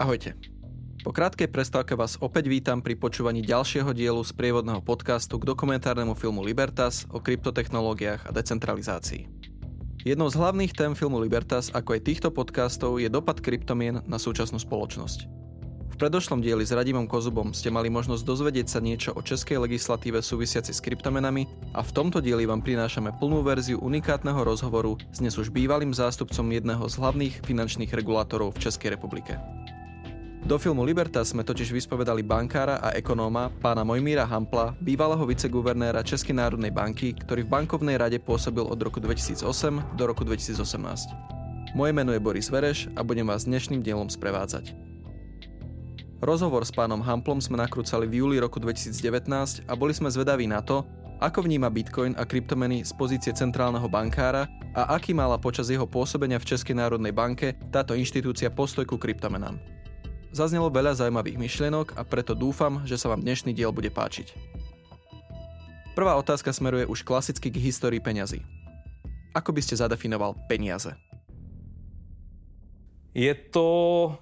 Ahojte. Po krátkej prestávke vás opäť vítam pri počúvaní ďalšieho dielu z prievodného podcastu k dokumentárnemu filmu Libertas o kryptotechnológiách a decentralizácii. Jednou z hlavných tém filmu Libertas, ako aj týchto podcastov, je dopad kryptomien na súčasnú spoločnosť predošlom dieli s Radimom Kozubom ste mali možnosť dozvedieť sa niečo o českej legislatíve súvisiaci s kryptomenami a v tomto dieli vám prinášame plnú verziu unikátneho rozhovoru s dnes už bývalým zástupcom jedného z hlavných finančných regulátorov v Českej republike. Do filmu Libertas sme totiž vyspovedali bankára a ekonóma pána Mojmíra Hampla, bývalého viceguvernéra Českej národnej banky, ktorý v bankovnej rade pôsobil od roku 2008 do roku 2018. Moje meno je Boris Vereš a budem vás dnešným dielom sprevádzať. Rozhovor s pánom Hamplom sme nakrúcali v júli roku 2019 a boli sme zvedaví na to, ako vníma Bitcoin a kryptomeny z pozície centrálneho bankára a aký mala počas jeho pôsobenia v Českej národnej banke táto inštitúcia postoj ku kryptomenám. Zaznelo veľa zaujímavých myšlienok a preto dúfam, že sa vám dnešný diel bude páčiť. Prvá otázka smeruje už klasicky k histórii peňazí. Ako by ste zadefinoval peniaze? Je to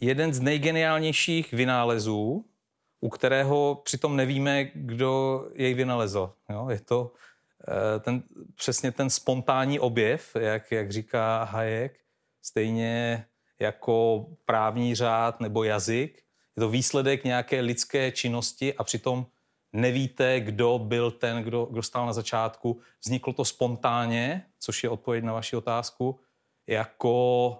jeden z nejgeniálnějších vynálezů, u kterého přitom nevíme, kdo jej vynalezl. Jo? Je to eh, ten, přesně ten spontánní objev, jak, jak říká Hayek, stejně jako právní řád nebo jazyk. Je to výsledek nějaké lidské činnosti a přitom nevíte, kdo byl ten, kdo, kdo stál na začátku. Vzniklo to spontánně, což je odpověď na vaši otázku, jako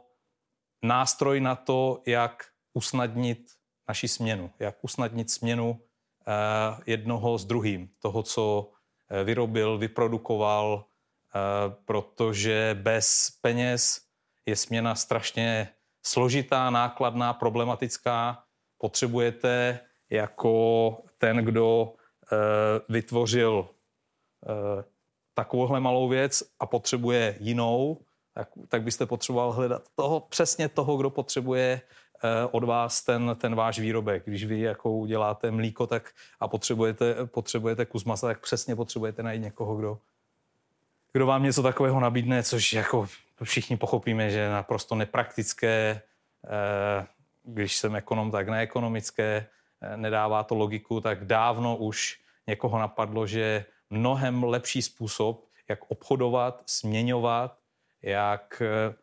nástroj na to, jak usnadnit naši směnu, jak usnadnit směnu eh, jednoho s druhým, toho, co eh, vyrobil, vyprodukoval, eh, protože bez peněz je směna strašně složitá, nákladná, problematická. Potřebujete jako ten, kdo vytvořil takovouhle malou věc a potřebuje jinou, tak, tak byste potřeboval hledat toho, přesně toho, kdo potřebuje eh, od vás ten, ten váš výrobek. Když vy jako uděláte mlíko tak a potřebujete, potřebujete kus masa, tak přesně potřebujete najít někoho, kdo, kdo vám něco takového nabídne, což jako všichni pochopíme, že je naprosto nepraktické, eh, když jsem ekonom, tak neekonomické, eh, nedává to logiku, tak dávno už někoho napadlo, že mnohem lepší způsob, jak obchodovat, směňovat jak, eh,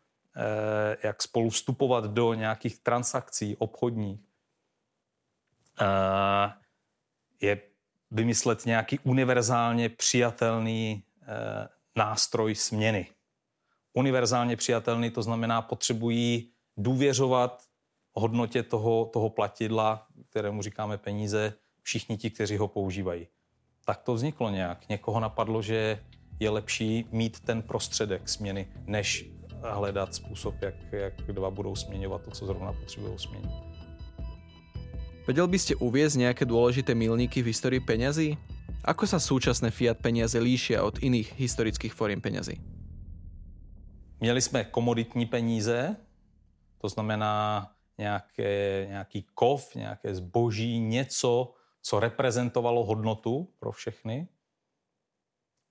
jak spolu vstupovat do nějakých transakcí obchodních, je vymyslet nějaký univerzálně přijatelný nástroj směny. Univerzálně přijatelný, to znamená, potřebují důvěřovat hodnotě toho, toho platidla, kterému říkáme peníze, všichni ti, kteří ho používají. Tak to vzniklo nějak. Někoho napadlo, že je lepší mít ten prostředek směny, než hledat způsob, jak, jak dva budou směňovat to, co zrovna potřebují směnit. Vedel by ste uviezť nejaké dôležité milníky v histórii peňazí? Ako sa súčasné fiat peniaze líšia od iných historických foriem peňazí? Měli jsme komoditní peníze, to znamená nějaké, nějaký kov, nějaké zboží, něco, co reprezentovalo hodnotu pro všechny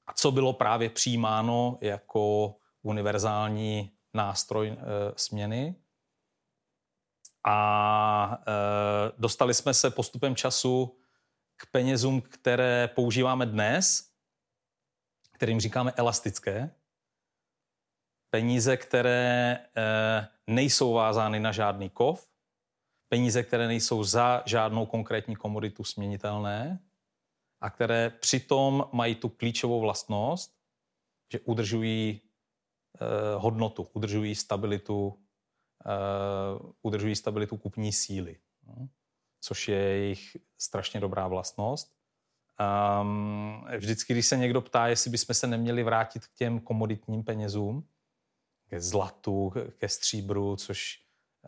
a co bylo právě přijímáno jako univerzální nástroj e, směny. A e, dostali jsme se postupem času k penězům, které používáme dnes, kterým říkáme elastické. Peníze, které e, nejsou vázány na žádný kov, peníze, které nejsou za žádnou konkrétní komoditu směnitelné, a které přitom mají tu klíčovou vlastnost, že udržují eh, hodnotu, udržují stabilitu, eh, udržují stabilitu kupní síly, no, což je jejich strašně dobrá vlastnost. Um, vždycky, když se někdo ptá, jestli bychom se neměli vrátit k těm komoditním penězům, ke zlatu, ke stříbru, což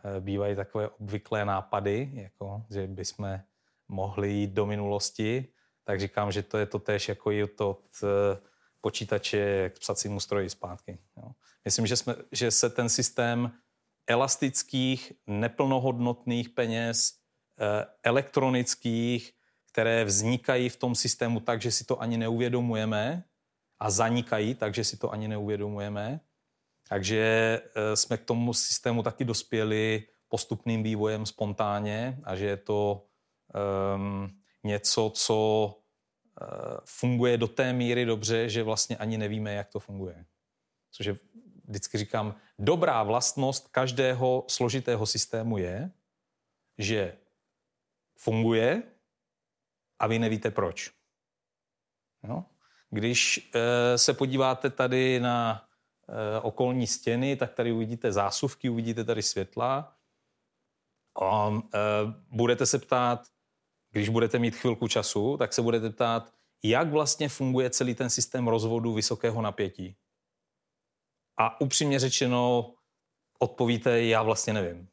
eh, bývají takové obvyklé nápady, jako, že bychom mohli jít do minulosti, tak říkám, že to je to též jako i od, eh, počítače k psacímu stroji zpátky. Jo. Myslím, že, jsme, že se ten systém elastických, neplnohodnotných peněz, elektronických, které vznikají v tom systému tak, že si to ani neuvědomujeme a zanikají tak, že si to ani neuvědomujeme. Takže eh, jsme k tomu systému taky dospěli postupným vývojem spontánně a že je to um, něco, co uh, funguje do té míry dobře, že vlastně ani nevíme, jak to funguje. Což je, vždycky říkám, dobrá vlastnost každého složitého systému je, že funguje a vy nevíte proč. No? Když e, se podíváte tady na e, okolní stěny, tak tady uvidíte zásuvky, uvidíte tady světla. A e, budete se ptát, když budete mít chvilku času, tak se budete ptát, jak vlastně funguje celý ten systém rozvodu vysokého napětí. A upřímně řečeno, odpovíte, já vlastně nevím.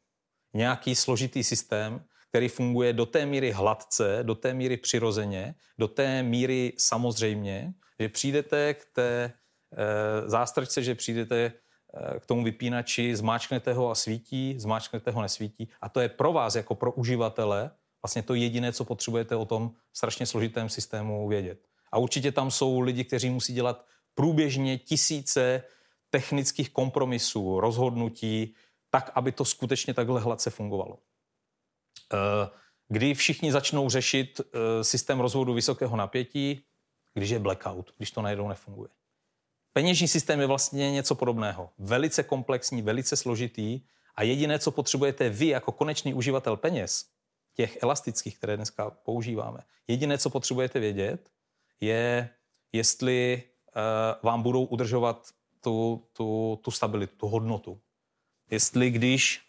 Nějaký složitý systém, který funguje do té míry hladce, do té míry přirozeně, do té míry samozřejmě, že přijdete k té e, zástrčce, že přijdete e, k tomu vypínači, zmáčknete ho a svítí, zmáčknete ho nesvítí. A to je pro vás, jako pro uživatele, vlastně to jediné, co potřebujete o tom strašně složitém systému vědět. A určitě tam jsou lidi, kteří musí dělat průběžně tisíce technických kompromisů, rozhodnutí, tak, aby to skutečně takhle hladce fungovalo. Eh, kdy všichni začnou řešit eh, systém rozvodu vysokého napětí, když je blackout, když to najednou nefunguje. Peněžní systém je vlastně něco podobného. Velice komplexní, velice složitý a jediné, co potřebujete vy jako konečný uživatel peněz, těch elastických, které dneska používáme, jediné, co potřebujete vědět, je, jestli uh, vám budou udržovat tu, tu, tu stabilitu, tu hodnotu. Jestli když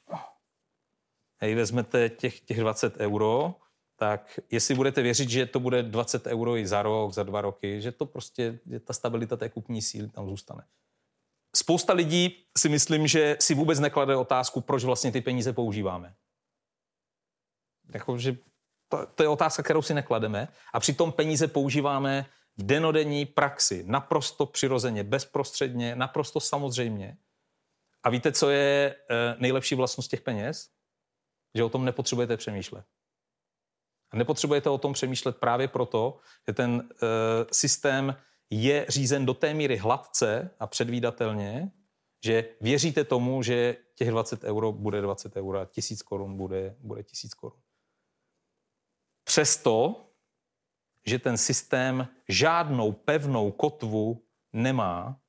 hej, vezmete těch, těch 20 euro, tak jestli budete věřit, že to bude 20 euro i za rok, za dva roky, že to prostě, že ta stabilita té kupní síly tam zůstane. Spousta lidí si myslím, že si vůbec neklade otázku, proč vlastně ty peníze používáme. Jako, že to, to je otázka, kterou si neklademe a přitom peníze používáme v denodenní praxi, naprosto přirozeně, bezprostředně, naprosto samozřejmě. A víte, co je eh, nejlepší vlastnost těch peněz? Že o tom nepotřebujete přemýšlet. A nepotřebujete o tom přemýšlet právě proto, že ten uh, systém je řízen do té míry hladce a předvídatelně, že věříte tomu, že těch 20 euro bude 20 euro a 1000 korun bude, bude 1000 korun. Přesto, že ten systém žádnou pevnou kotvu nemá,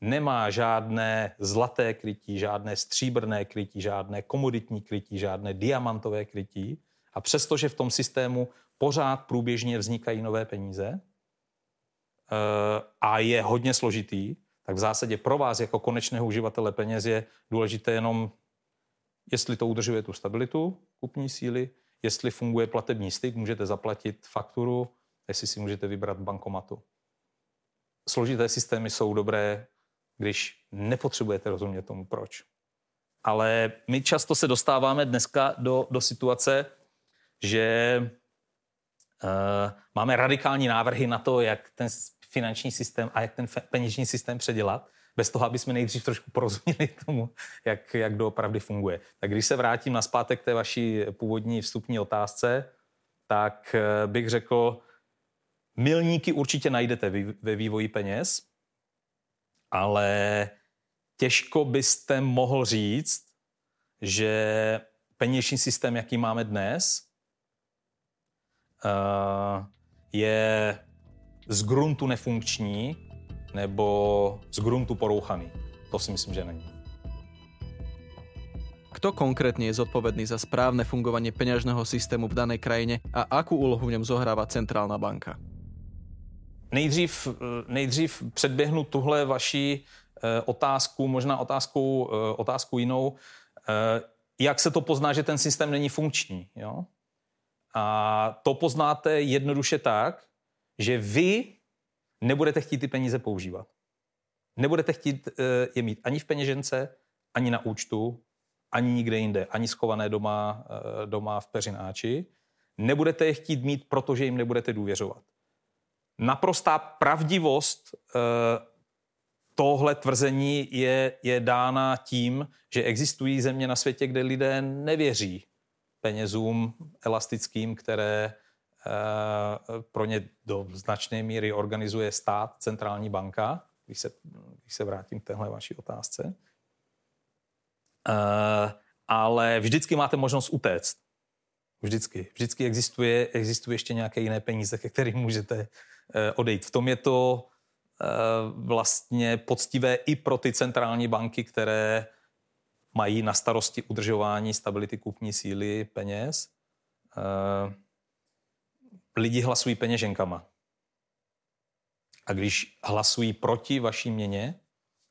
nemá žádné zlaté krytí, žádné stříbrné krytí, žádné komoditní krytí, žádné diamantové krytí. A přestože v tom systému pořád průběžně vznikají nové peníze eh, a je hodně složitý, tak v zásadě pro vás jako konečného uživatele peněz je důležité jenom, jestli to udržuje tu stabilitu kupní síly, jestli funguje platební styk, můžete zaplatit fakturu, jestli si můžete vybrat bankomatu. Složité systémy jsou dobré když nepotřebujete rozumět tomu, proč. Ale my často se dostáváme dneska do, do situace, že uh, máme radikální návrhy na to, jak ten finanční systém a jak ten peněžní systém předělat, bez toho, aby jsme nejdřív trošku porozuměli tomu, jak, jak doopravdy funguje. Tak když se vrátím na zpátek k té vaší původní vstupní otázce, tak eh, bych řekl, milníky určitě najdete ve vývoji peněz, ale těžko byste mohl říct, že peněžní systém, jaký máme dnes, eh, je z gruntu nefunkční nebo z gruntu porouchaný. To si myslím, že není. Kto konkrétne je zodpovedný za správne fungovanie peňažného systému v danej krajine a akú úlohu v ňom zohráva centrálna banka? Nejdřív, nejdřív předběhnu tuhle vaši eh, otázku, možná otázku, eh, otázku jinou. Eh, jak se to pozná, že ten systém není funkční? Jo? A to poznáte jednoduše tak, že vy nebudete chtít ty peníze používat. Nebudete chtít je mít ani v peněžence, ani na účtu, ani nikde jinde, ani schované doma, doma v peřináči. Nebudete je chtít mít, protože jim nebudete důvěřovat naprostá pravdivost eh, tohle tvrzení je, je dána tím, že existují země na světě, kde lidé nevěří penězům elastickým, které eh, pro ně do značné míry organizuje stát, centrální banka, když se, když se vrátím k téhle vaší otázce. Eh, ale vždycky máte možnost utéct. Vždycky. Vždycky existuje, existuje ještě nějaké jiné peníze, ke kterým můžete odejít. V tom je to eh, vlastně poctivé i pro ty centrální banky, které mají na starosti udržování stability kupní síly peněz. Eh, lidi hlasují peněženkama. A když hlasují proti vaší měně,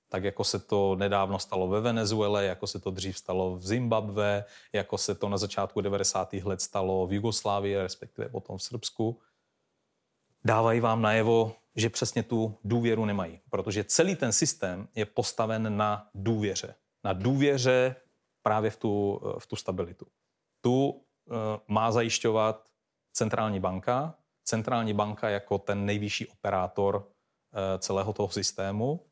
tak jako se to nedávno stalo ve Venezuele, jako se to dřív stalo v Zimbabve, jako se to na začátku 90. let stalo v Jugoslávii, respektive potom v Srbsku, dávají vám najevo, že přesně tu důvěru nemají. Protože celý ten systém je postaven na důvěře. Na důvěře právě v tu, v tu stabilitu. Tu uh, má zajišťovat centrální banka, centrální banka jako ten nejvyšší operátor uh, celého toho systému,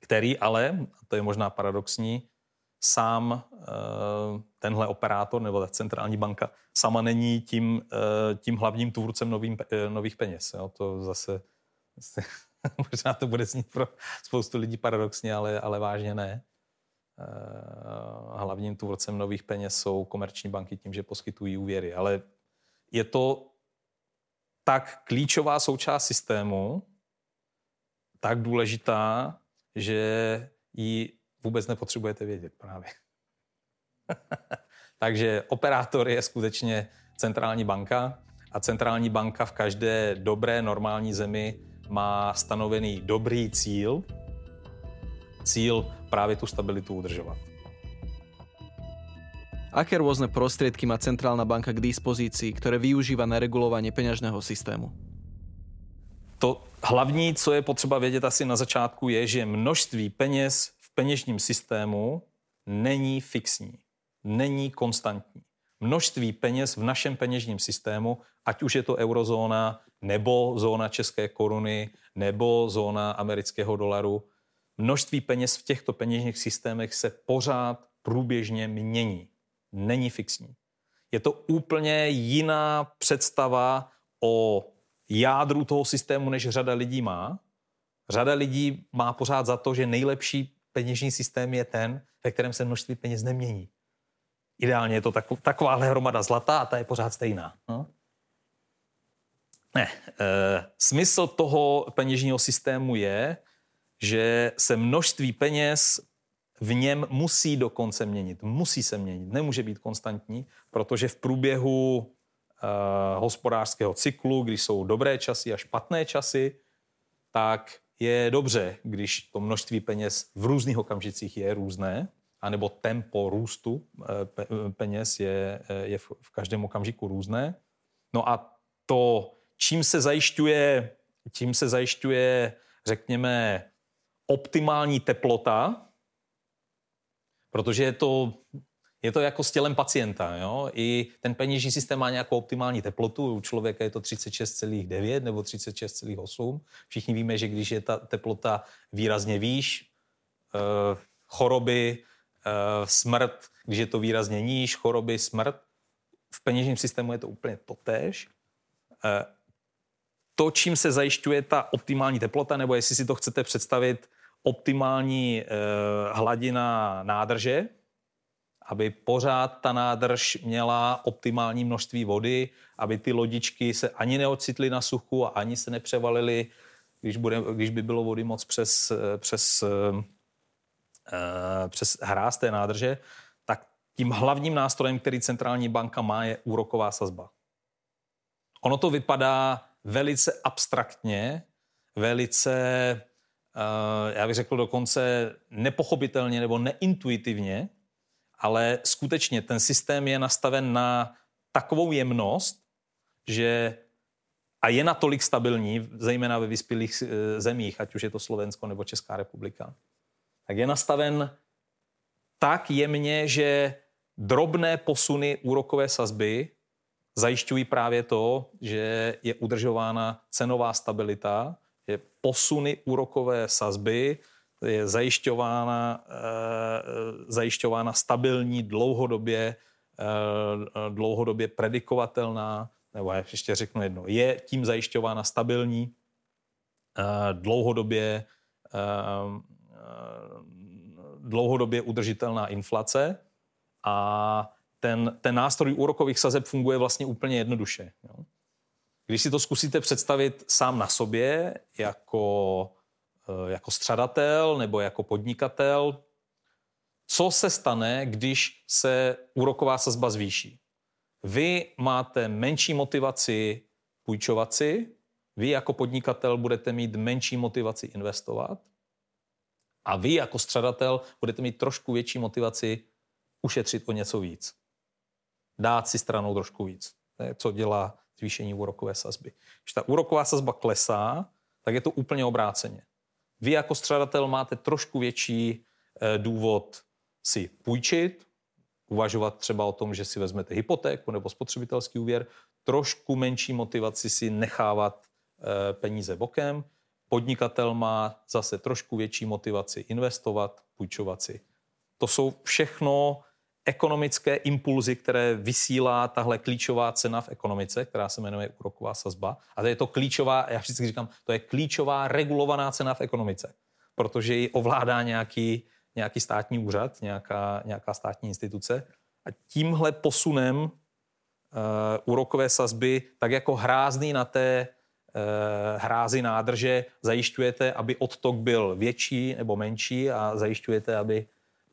který ale, to je možná paradoxní, sám eh, tenhle operátor nebo ta centrální banka sama není tím, eh, tím hlavním tvůrcem novým, eh, nových peněz. Jo? To zase, možná to bude znít pro spoustu lidí paradoxně, ale, ale vážně ne. Hlavním tvůrcem nových peněz jsou komerční banky tím, že poskytují úvěry. Ale je to tak klíčová součást systému, tak důležitá, že ji vůbec nepotřebujete vědět právě. Takže operátor je skutečně centrální banka a centrální banka v každé dobré normální zemi má stanovený dobrý cíl, cíl právě tu stabilitu udržovat. Aké rôzne prostriedky má centrálna banka k dispozícii, ktoré využíva na regulovanie peňažného systému? To hlavní, co je potřeba vědět asi na začátku, je, že množství peněz peněžním systému není fixní, není konstantní. Množství peněz v našem peněžním systému, ať už je to eurozóna, nebo zóna české koruny, nebo zóna amerického dolaru, množství peněz v těchto peněžních systémech se pořád průběžně mění. Není fixní. Je to úplně jiná představa o jádru toho systému, než řada lidí má. Řada lidí má pořád za to, že nejlepší peněžní systém je ten, ve kterém se množství peněz nemění. Ideálně je to tak, takováhle hromada zlata a ta je pořád stejná. No? Ne, e, smysl toho peněžního systému je, že se množství peněz v něm musí dokonce měnit. Musí se měnit, nemůže být konstantní, protože v průběhu Eh, hospodářského cyklu, když jsou dobré časy a špatné časy, tak je dobře, když to množství peněz v různých okamžicích je různé, anebo tempo růstu eh, peněz je, eh, je v každém okamžiku různé. No a to, čím se zajišťuje, čím se zajišťuje, řekněme, optimální teplota, protože je to je to jako s tělem pacienta. Jo? I ten peněžní systém má nějakou optimální teplotu. U člověka je to 36,9 nebo 36,8. Všichni víme, že když je ta teplota výrazně výš, eh, choroby, eh, smrt, když je to výrazně níž, choroby, smrt. V peněžním systému je to úplně totéž. Eh, to, čím se zajišťuje ta optimální teplota, nebo jestli si to chcete představit, optimální hladina nádrže, aby pořád ta nádrž měla optimální množství vody, aby ty lodičky se ani neocitly na suchu a ani se nepřevalily, když, bude, když by bylo vody moc přes, přes, uh, přes hráz té nádrže, tak tím hlavním nástrojem, který centrální banka má, je úroková sazba. Ono to vypadá velice abstraktně, velice, uh, já bych řekl dokonce nepochopitelně nebo neintuitivně, ale skutečně ten systém je nastaven na takovou jemnost, že a je natolik stabilní, zejména ve vyspělých eh, zemích, ať už je to Slovensko nebo Česká republika, tak je nastaven tak jemně, že drobné posuny úrokové sazby zajišťují právě to, že je udržována cenová stabilita, že posuny úrokové sazby je zajišťována, eh, zajišťována stabilní, dlouhodobě, eh, dlouhodobě predikovatelná, nebo já ještě řeknu jedno, je tím zajišťována stabilní, eh, dlouhodobě, dlouhodobě udržitelná inflace A ten, ten nástroj úrokových sazeb funguje vlastně úplně jednoduše. Když si to zkusíte představit sám na sobě jako, jako střadatel nebo jako podnikatel, co se stane, když se úroková sazba zvýší? Vy máte menší motivaci půjčovat si, vy jako podnikatel budete mít menší motivaci investovat a vy jako střadatel budete mít trošku větší motivaci ušetřit o něco víc. Dát si stranou trošku víc. To je, co dělá zvýšení úrokové sazby. Když ta úroková sazba klesá, tak je to úplně obráceně. Vy jako střadatel máte trošku větší eh, důvod si půjčit, uvažovat třeba o tom, že si vezmete hypotéku nebo spotřebitelský úvěr, trošku menší motivaci si nechávat e, peníze bokem. Podnikatel má zase trošku větší motivaci investovat, půjčovat si. To jsou všechno ekonomické impulzy, které vysílá tahle klíčová cena v ekonomice, která se jmenuje úroková sazba. A to je to klíčová, já vždycky říkám, to je klíčová regulovaná cena v ekonomice, protože ji ovládá nějaký nějaký státní úřad, nějaká, nějaká státní instituce. A tímhle posunem uh, úrokové sazby, tak jako hrázný na té uh, hrázi nádrže, zajišťujete, aby odtok byl větší nebo menší a zajišťujete, aby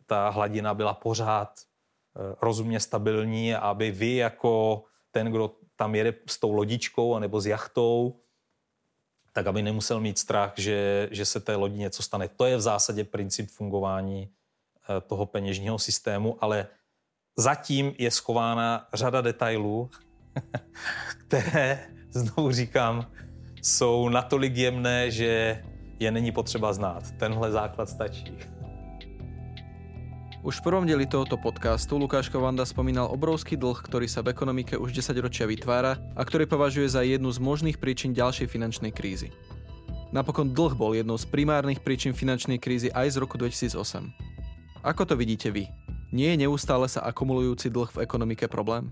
ta hladina byla pořád rozumně stabilní a aby vy jako ten, kdo tam jede s tou lodičkou nebo s jachtou, tak aby nemusel mít strach, že, že se té lodi něco stane. To je v zásadě princip fungování eh, toho peněžního systému, ale zatím je schována řada detailů, které, znovu říkám, jsou natolik jemné, že je není potřeba znát. Tenhle základ stačí. Už v prvom dieli tohoto podcastu Lukáš Kovanda spomínal obrovský dlh, ktorý sa v ekonomike už 10 ročia vytvára a ktorý považuje za jednu z možných príčin ďalšej finančnej krízy. Napokon dlh bol jednou z primárnych príčin finančnej krízy aj z roku 2008. Ako to vidíte vy? Nie je neustále sa akumulujúci dlh v ekonomike problém?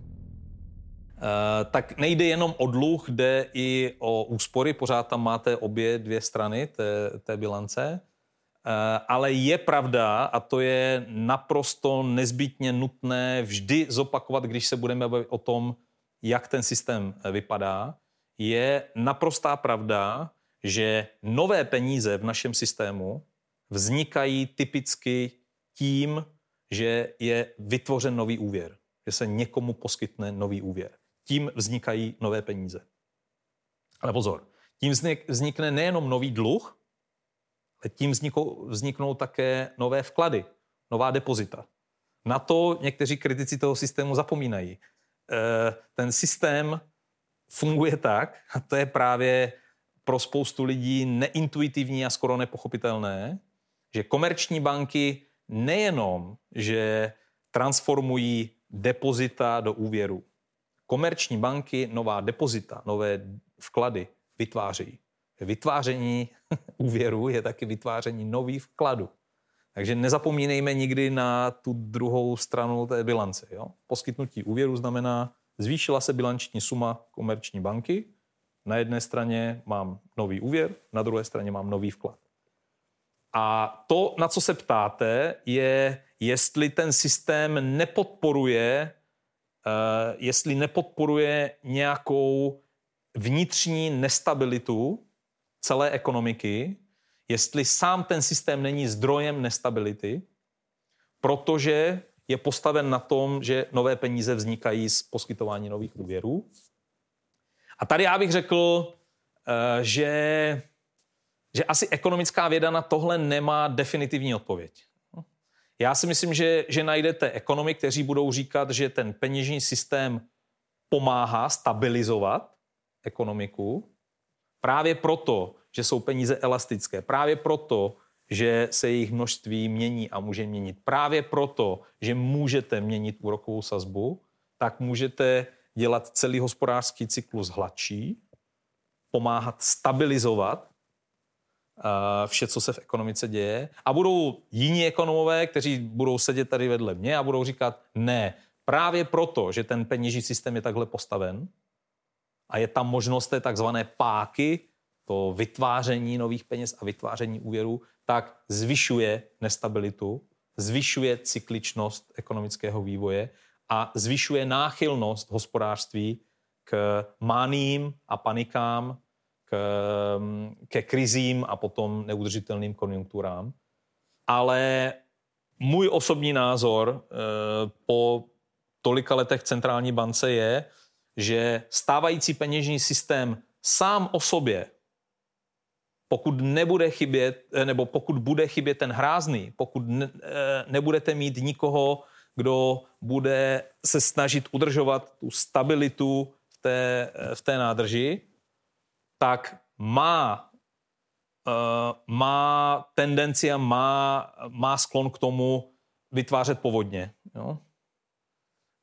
Uh, tak nejde jenom o dluh, jde i o úspory. Pořád tam máte obě dvě strany té, té bilance. Eh, ale je pravda, a to je naprosto nezbytně nutné vždy zopakovat, když se budeme bavit o tom, jak ten systém eh, vypadá, je naprostá pravda, že nové peníze v našem systému vznikají typicky tím, že je vytvořen nový úvěr, že se někomu poskytne nový úvěr. Tím vznikají nové peníze. Ale pozor, tím vznikne nejenom nový dluh, tím vzniknou, vzniknou také nové vklady, nová depozita. Na to někteří kritici toho systému zapomínají. E, ten systém funguje tak, a to je právě pro spoustu lidí neintuitivní a skoro nepochopitelné, že komerční banky nejenom, že transformují depozita do úvěru. Komerční banky nová depozita, nové vklady vytvářejí vytváření úvěru je taky vytváření nových vkladů. Takže nezapomínejme nikdy na tu druhou stranu té bilance. Jo? Poskytnutí úvěru znamená, zvýšila se bilanční suma komerční banky, na jedné straně mám nový úvěr, na druhé straně mám nový vklad. A to, na co se ptáte, je, jestli ten systém nepodporuje, uh, jestli nepodporuje nějakou vnitřní nestabilitu celé ekonomiky, jestli sám ten systém není zdrojem nestability, protože je postaven na tom, že nové peníze vznikají z poskytování nových úvěrů. A tady já bych řekl, eh, že, že asi ekonomická věda na tohle nemá definitivní odpověď. Já si myslím, že, že najdete ekonomy, kteří budou říkat, že ten peněžní systém pomáhá stabilizovat ekonomiku, Právě proto, že jsou peníze elastické, právě proto, že se jejich množství mění a může měnit. Právě proto, že můžete měnit úrokovou sazbu, tak můžete dělat celý hospodářský cyklus hladší, pomáhat stabilizovat uh, vše, co se v ekonomice děje. A budou jiní ekonomové, kteří budou sedět tady vedle mě a budou říkat, ne, právě proto, že ten peněžní systém je takhle postaven, a je tam možnost té takzvané páky, to vytváření nových peněz a vytváření úvěrů, tak zvyšuje nestabilitu zvyšuje cykličnost ekonomického vývoje a zvyšuje náchylnost hospodářství k máním a panikám, k, ke krizím a potom neudržitelným konjunkturám. Ale můj osobní názor eh, po tolika letech centrální bance je, že stávající peněžní systém sám o sobě, pokud nebude chybět, eh, nebo pokud bude chybět ten hrázný, pokud ne, eh, nebudete mít nikoho, kdo bude se snažit udržovat tu stabilitu v té, v té nádrži, tak má, má tendenci a má, má sklon k tomu vytvářet povodně. Jo?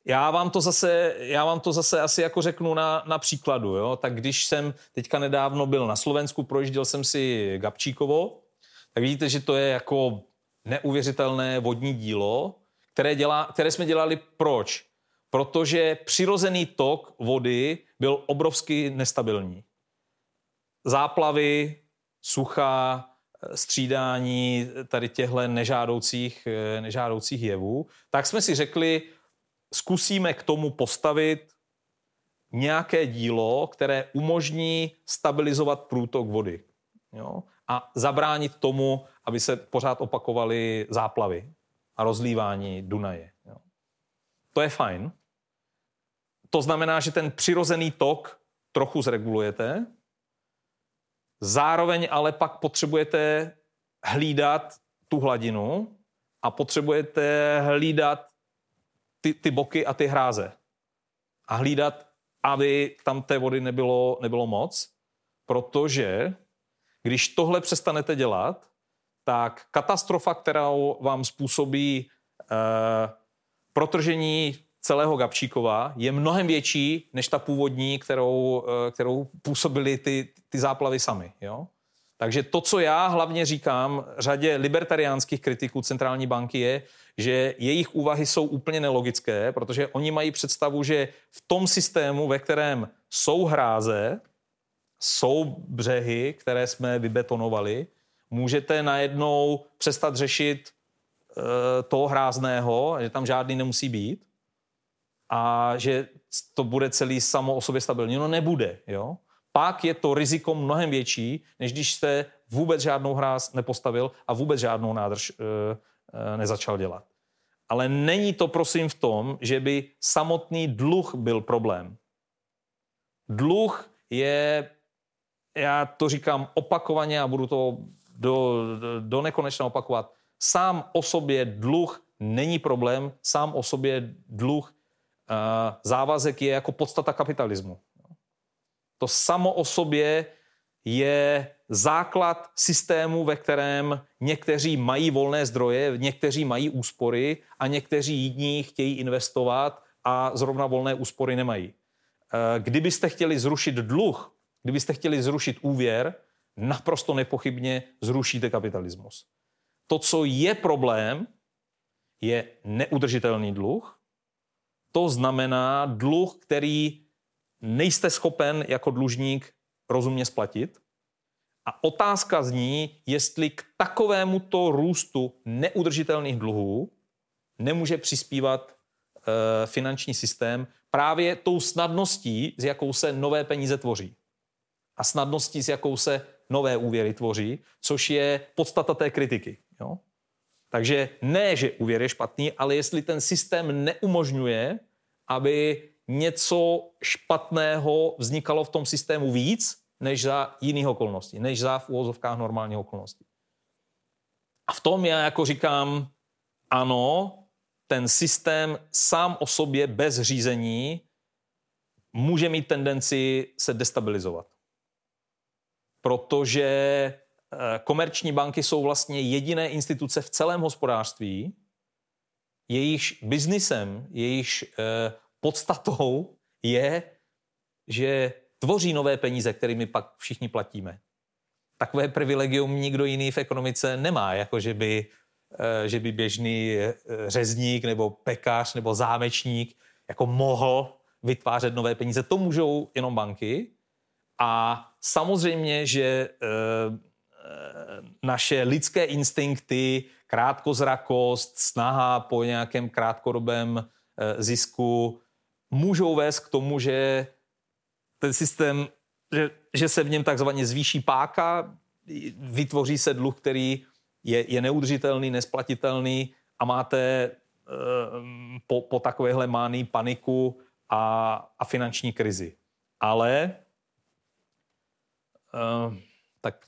Já vám to zase, já vám to zase asi jako řeknu na, na příkladu. Jo? Tak když jsem teďka nedávno byl na Slovensku, projížděl jsem si Gabčíkovo, tak vidíte, že to je jako neuvěřitelné vodní dílo, které, dělá, které jsme dělali proč? Protože přirozený tok vody byl obrovsky nestabilní záplavy, sucha, střídání tady těchto nežádoucích, nežádoucích jevů, tak jsme si řekli, zkusíme k tomu postavit nějaké dílo, které umožní stabilizovat průtok vody jo? a zabránit tomu, aby se pořád opakovaly záplavy a rozlívání Dunaje. Jo? To je fajn. To znamená, že ten přirozený tok trochu zregulujete, Zároveň ale pak potřebujete hlídat tu hladinu a potřebujete hlídat ty, ty boky a ty hráze. A hlídat, aby tam té vody nebylo, nebylo moc, protože když tohle přestanete dělat, tak katastrofa, kterou vám způsobí eh, protržení celého Gabčíkova je mnohem větší než ta původní, kterou, eh, kterou působily ty, ty záplavy samy. Jo? Takže to, co já hlavně říkám řadě libertariánských kritiků centrální banky je, že jejich úvahy jsou úplně nelogické, protože oni mají představu, že v tom systému, ve kterém jsou hráze, jsou břehy, které jsme vybetonovali, můžete najednou přestat řešit e, toho hrázného, že tam žádný nemusí být a že to bude celý samo o sobě stabilní. No nebude, jo. Pak je to riziko mnohem větší, než když jste vůbec žádnou hráz nepostavil a vůbec žádnou nádrž e, e, nezačal dělat. Ale není to prosím v tom, že by samotný dluh byl problém. Dluh je, já to říkám opakovaně a budu to do, do, do nekonečna opakovat, sám o sobě dluh není problém, sám o sobě dluh závazek je jako podstata kapitalismu. To samo o sobě je základ systému, ve kterém někteří mají volné zdroje, někteří mají úspory a někteří jiní chtějí investovat a zrovna volné úspory nemají. E, kdybyste chtěli zrušit dluh, kdybyste chtěli zrušit úvěr, naprosto nepochybně zrušíte kapitalismus. To, co je problém, je neudržitelný dluh, to znamená dluh, který nejste schopen jako dlužník rozumně splatit. A otázka zní, jestli k takovému to růstu neudržitelných dluhů nemůže přispívat e, finanční systém právě tou snadností, s jakou se nové peníze tvoří. A snadností, s jakou se nové úvěry tvoří, což je podstata té kritiky. Jo? Takže ne, že úvěr je špatný, ale jestli ten systém neumožňuje, aby něco špatného vznikalo v tom systému víc, než za jiných okolností, než za v úvozovkách normálních okolností. A v tom já jako říkám, ano, ten systém sám o sobě bez řízení může mít tendenci se destabilizovat. Protože eh, komerční banky jsou vlastně jediné instituce v celém hospodářství, jejíž biznisem, jejíž eh, podstatou je, že tvoří nové peníze, kterými pak všichni platíme. Takové privilegium nikdo jiný v ekonomice nemá, jako že by, eh, že by běžný eh, řezník nebo pekař nebo zámečník jako mohl vytvářet nové peníze. To můžou jenom banky. A samozřejmě, že naše lidské instinkty krátkozrakost, snaha po nějakém krátkodobém eh, zisku můžou vést k tomu, že ten systém, že, že se v něm takzvaně zvýší páka, vytvoří se dluh, který je, je neudržitelný, nesplatitelný a máte e, po, po takovéhle mání paniku a, a finanční krizi. Ale e, tak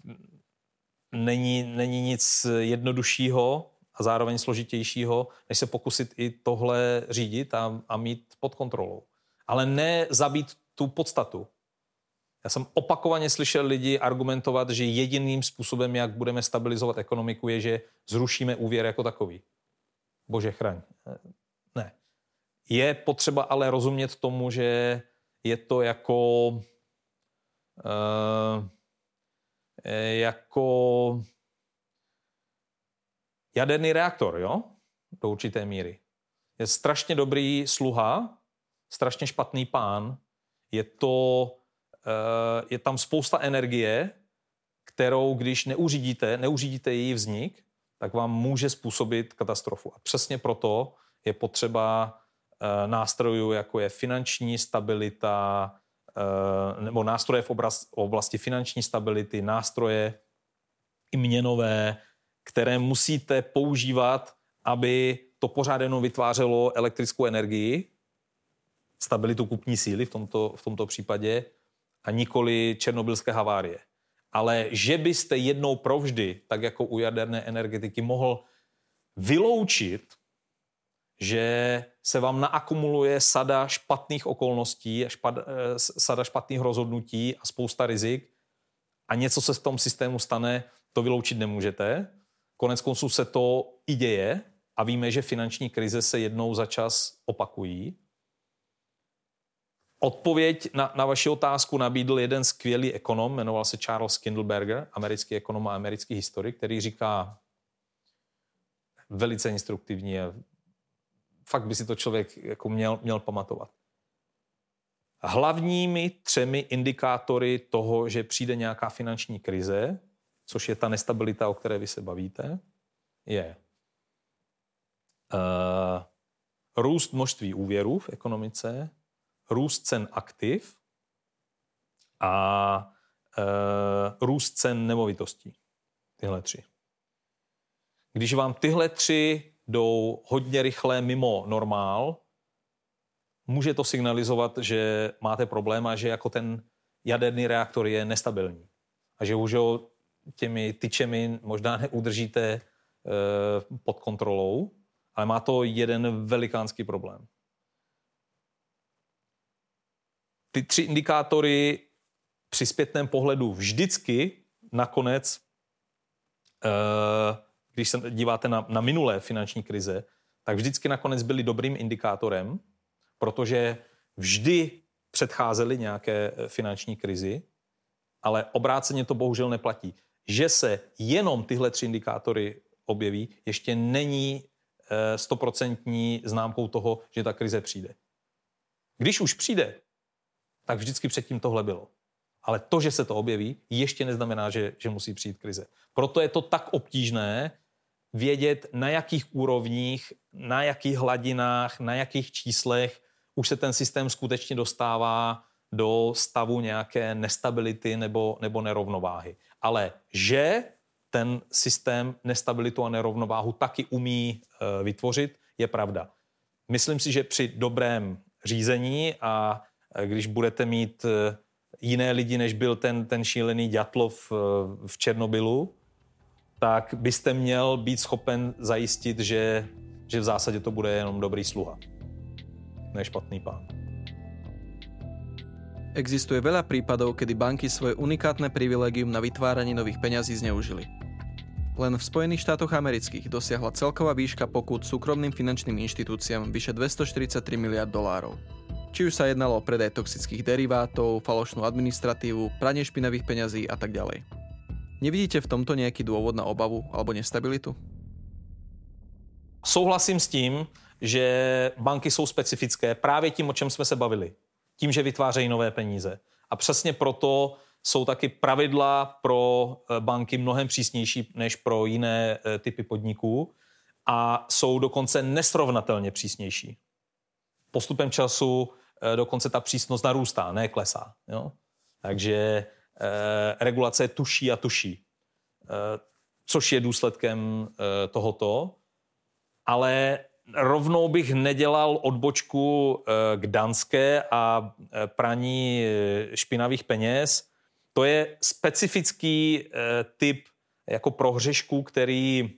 není, není nic jednoduššího a zároveň složitějšího, než se pokusit i tohle řídit a, a mít pod kontrolou. Ale ne zabít tu podstatu. Já jsem opakovaně slyšel lidi argumentovat, že jediným způsobem, jak budeme stabilizovat ekonomiku, je, že zrušíme úvěr jako takový. Bože chraň. Ne. Je potřeba ale rozumět tomu, že je to jako uh, jako jaderný reaktor, jo? Do určité míry. Je strašně dobrý sluha, strašně špatný pán. Je to, eh, je tam spousta energie, kterou, když neuřídíte, neuřídíte její vznik, tak vám může způsobit katastrofu. A přesně proto je potřeba eh, nástrojů, jako je finanční stabilita, eh, nebo nástroje v oblasti finanční stability, nástroje i měnové, které musíte používat, aby to pořád jenom vytvářelo elektrickou energii, stabilitu kupní síly v tomto, v tomto případě, a nikoli černobylské havárie. Ale že byste jednou provždy, tak jako u jaderné energetiky, mohl vyloučit, že se vám naakumuluje sada špatných okolností, špad, eh, sada špatných rozhodnutí a spousta rizik a něco se v tom systému stane, to vyloučit nemůžete. Konec konců se to i děje a víme, že finanční krize se jednou za čas opakují. Odpověď na, na vaši otázku nabídl jeden skvělý ekonom, jmenoval se Charles Kindleberger, americký ekonom a americký historik, který říká velice instruktivní a fakt by si to člověk jako měl, měl pamatovat. Hlavními třemi indikátory toho, že přijde nějaká finanční krize, což je ta nestabilita, o které vy se bavíte, je uh, růst množství úvěrů v ekonomice, růst cen aktiv a uh, růst cen nemovitostí. Tyhle tři. Když vám tyhle tři jdou hodně rychle mimo normál, může to signalizovat, že máte problém a že jako ten jaderný reaktor je nestabilní. A že už ho těmi tyčemi možná neudržíte e, pod kontrolou, ale má to jeden velikánský problém. Ty tři indikátory při zpětném pohledu vždycky nakonec, e, když se díváte na, na minulé finanční krize, tak vždycky nakonec byly dobrým indikátorem, protože vždy předcházely nějaké finanční krizi, ale obráceně to bohužel neplatí že se jenom tyhle tři indikátory objeví, ještě není eh, stoprocentní známkou toho, že ta krize přijde. Když už přijde, tak vždycky předtím tohle bylo. Ale to, že se to objeví, ještě neznamená, že, že musí přijít krize. Proto je to tak obtížné vědět, na jakých úrovních, na jakých hladinách, na jakých číslech už se ten systém skutečně dostává do stavu nějaké nestability nebo, nebo nerovnováhy ale že ten systém nestabilitu a nerovnováhu taky umí e, vytvořit, je pravda. Myslím si, že při dobrém řízení a e, když budete mít e, jiné lidi, než byl ten, ten šílený Ďatlov v Černobylu, tak byste měl být schopen zajistit, že, že v zásadě to bude jenom dobrý sluha, ne špatný pán. Existuje veľa prípadov, kedy banky svoje unikátne privilegium na vytváranie nových peňazí zneužili. Len v Spojených štátoch amerických dosiahla celková výška pokut súkromným finančným inštitúciám vyše 243 miliard dolárov. Či už sa jednalo o predaj toxických derivátov, falošnú administratívu, pranie špinavých peňazí a tak ďalej. Nevidíte v tomto nejaký dôvod na obavu alebo nestabilitu? Souhlasím s tím, že banky jsou specifické právě tím, o čem jsme se bavili tím, že vytvářejí nové peníze. A přesně proto jsou taky pravidla pro banky mnohem přísnější než pro jiné typy podniků a jsou dokonce nesrovnatelně přísnější. Postupem času dokonce ta přísnost narůstá, ne klesá. Jo? Takže eh, regulace tuší a tuší, eh, což je důsledkem eh, tohoto. Ale rovnou bych nedělal odbočku eh, k danské a eh, praní eh, špinavých peněz. To je specifický typ jako prohřešků, který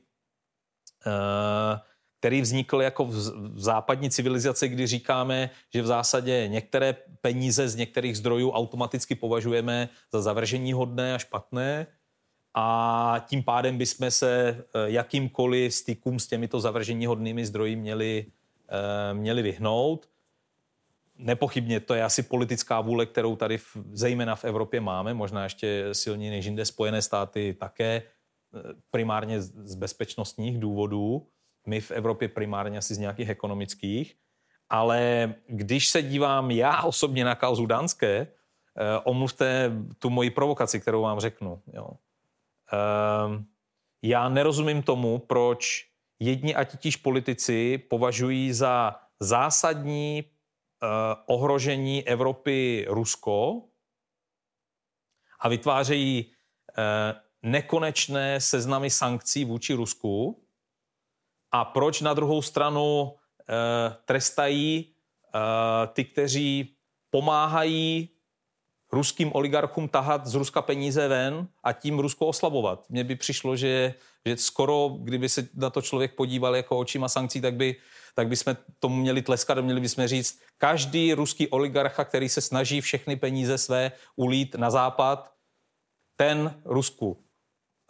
který vznikl jako v, v západní civilizaci, kdy říkáme, že v zásadě některé peníze z některých zdrojů automaticky považujeme za zavržení hodné a špatné a tím pádem bychom se eh, jakýmkoliv stykům s těmito zavržení hodnými zdroji měli, eh, měli vyhnout. Nepochybně to je asi politická vůle, kterou tady v, zejména v Evropě máme, možná ještě silněji než jinde Spojené státy také, eh, primárně z bezpečnostních důvodů my v Evropě primárně asi z nějakých ekonomických, ale když se dívám já osobně na kauzu dánské, eh, omluvte tu moji provokaci, kterou vám řeknu. Jo. Eh, já nerozumím tomu, proč jedni a titíž politici považují za zásadní eh, ohrožení Evropy Rusko a vytvářejí eh, nekonečné seznamy sankcí vůči Rusku, a proč na druhou stranu e, trestají ty, kteří pomáhají ruským oligarchům tahat z Ruska peníze ven a tím Rusko oslabovat. Mně by přišlo, že, že skoro, kdyby se na to člověk podíval jako očima sankcí, tak by, tak by jsme tomu měli tleskat a měli bychom říct, každý ruský oligarcha, který se snaží všechny peníze své ulít na západ, ten Rusku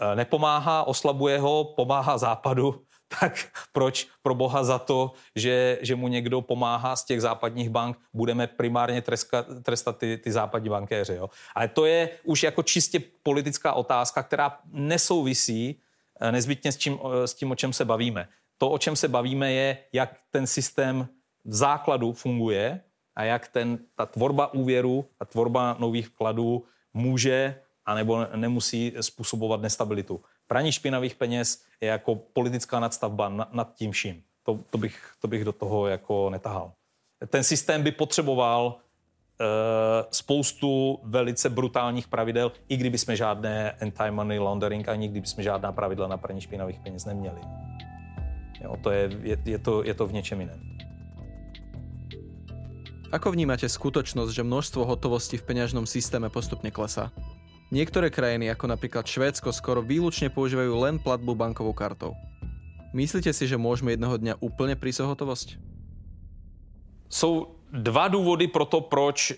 eh, nepomáhá, oslabuje ho, pomáhá západu tak proč pro boha za to, že, že mu někdo pomáhá z těch západních bank, budeme primárně treskat, trestat ty, ty západní bankéři. Jo? Ale to je už jako čistě politická otázka, která nesouvisí eh, nezbytně s, čím, s tím, o čem se bavíme. To, o čem se bavíme, je, jak ten systém v základu funguje a jak ten, ta tvorba úvěru a tvorba nových vkladů může anebo nemusí způsobovat nestabilitu praní špinavých peněz je jako politická nadstavba nad tím vším. To, to, bych, to bych do toho jako netahal. Ten systém by potřeboval uh, spoustu velice brutálních pravidel, i kdyby jsme žádné anti-money laundering, ani kdyby jsme žádná pravidla na praní špinavých peněz neměli. Jo, to je, je, je, to, je to v něčem jiném. Ako vnímate skutočnosť, že množstvo hotovosti v peňažnom systéme postupne klesá? Niektoré krajiny, ako napríklad Švédsko, skoro výlučne používajú len platbu bankovou kartou. Myslíte si, že môžeme jednoho dňa úplne prísť hotovosť? Jsou dva důvody pro to, proč e,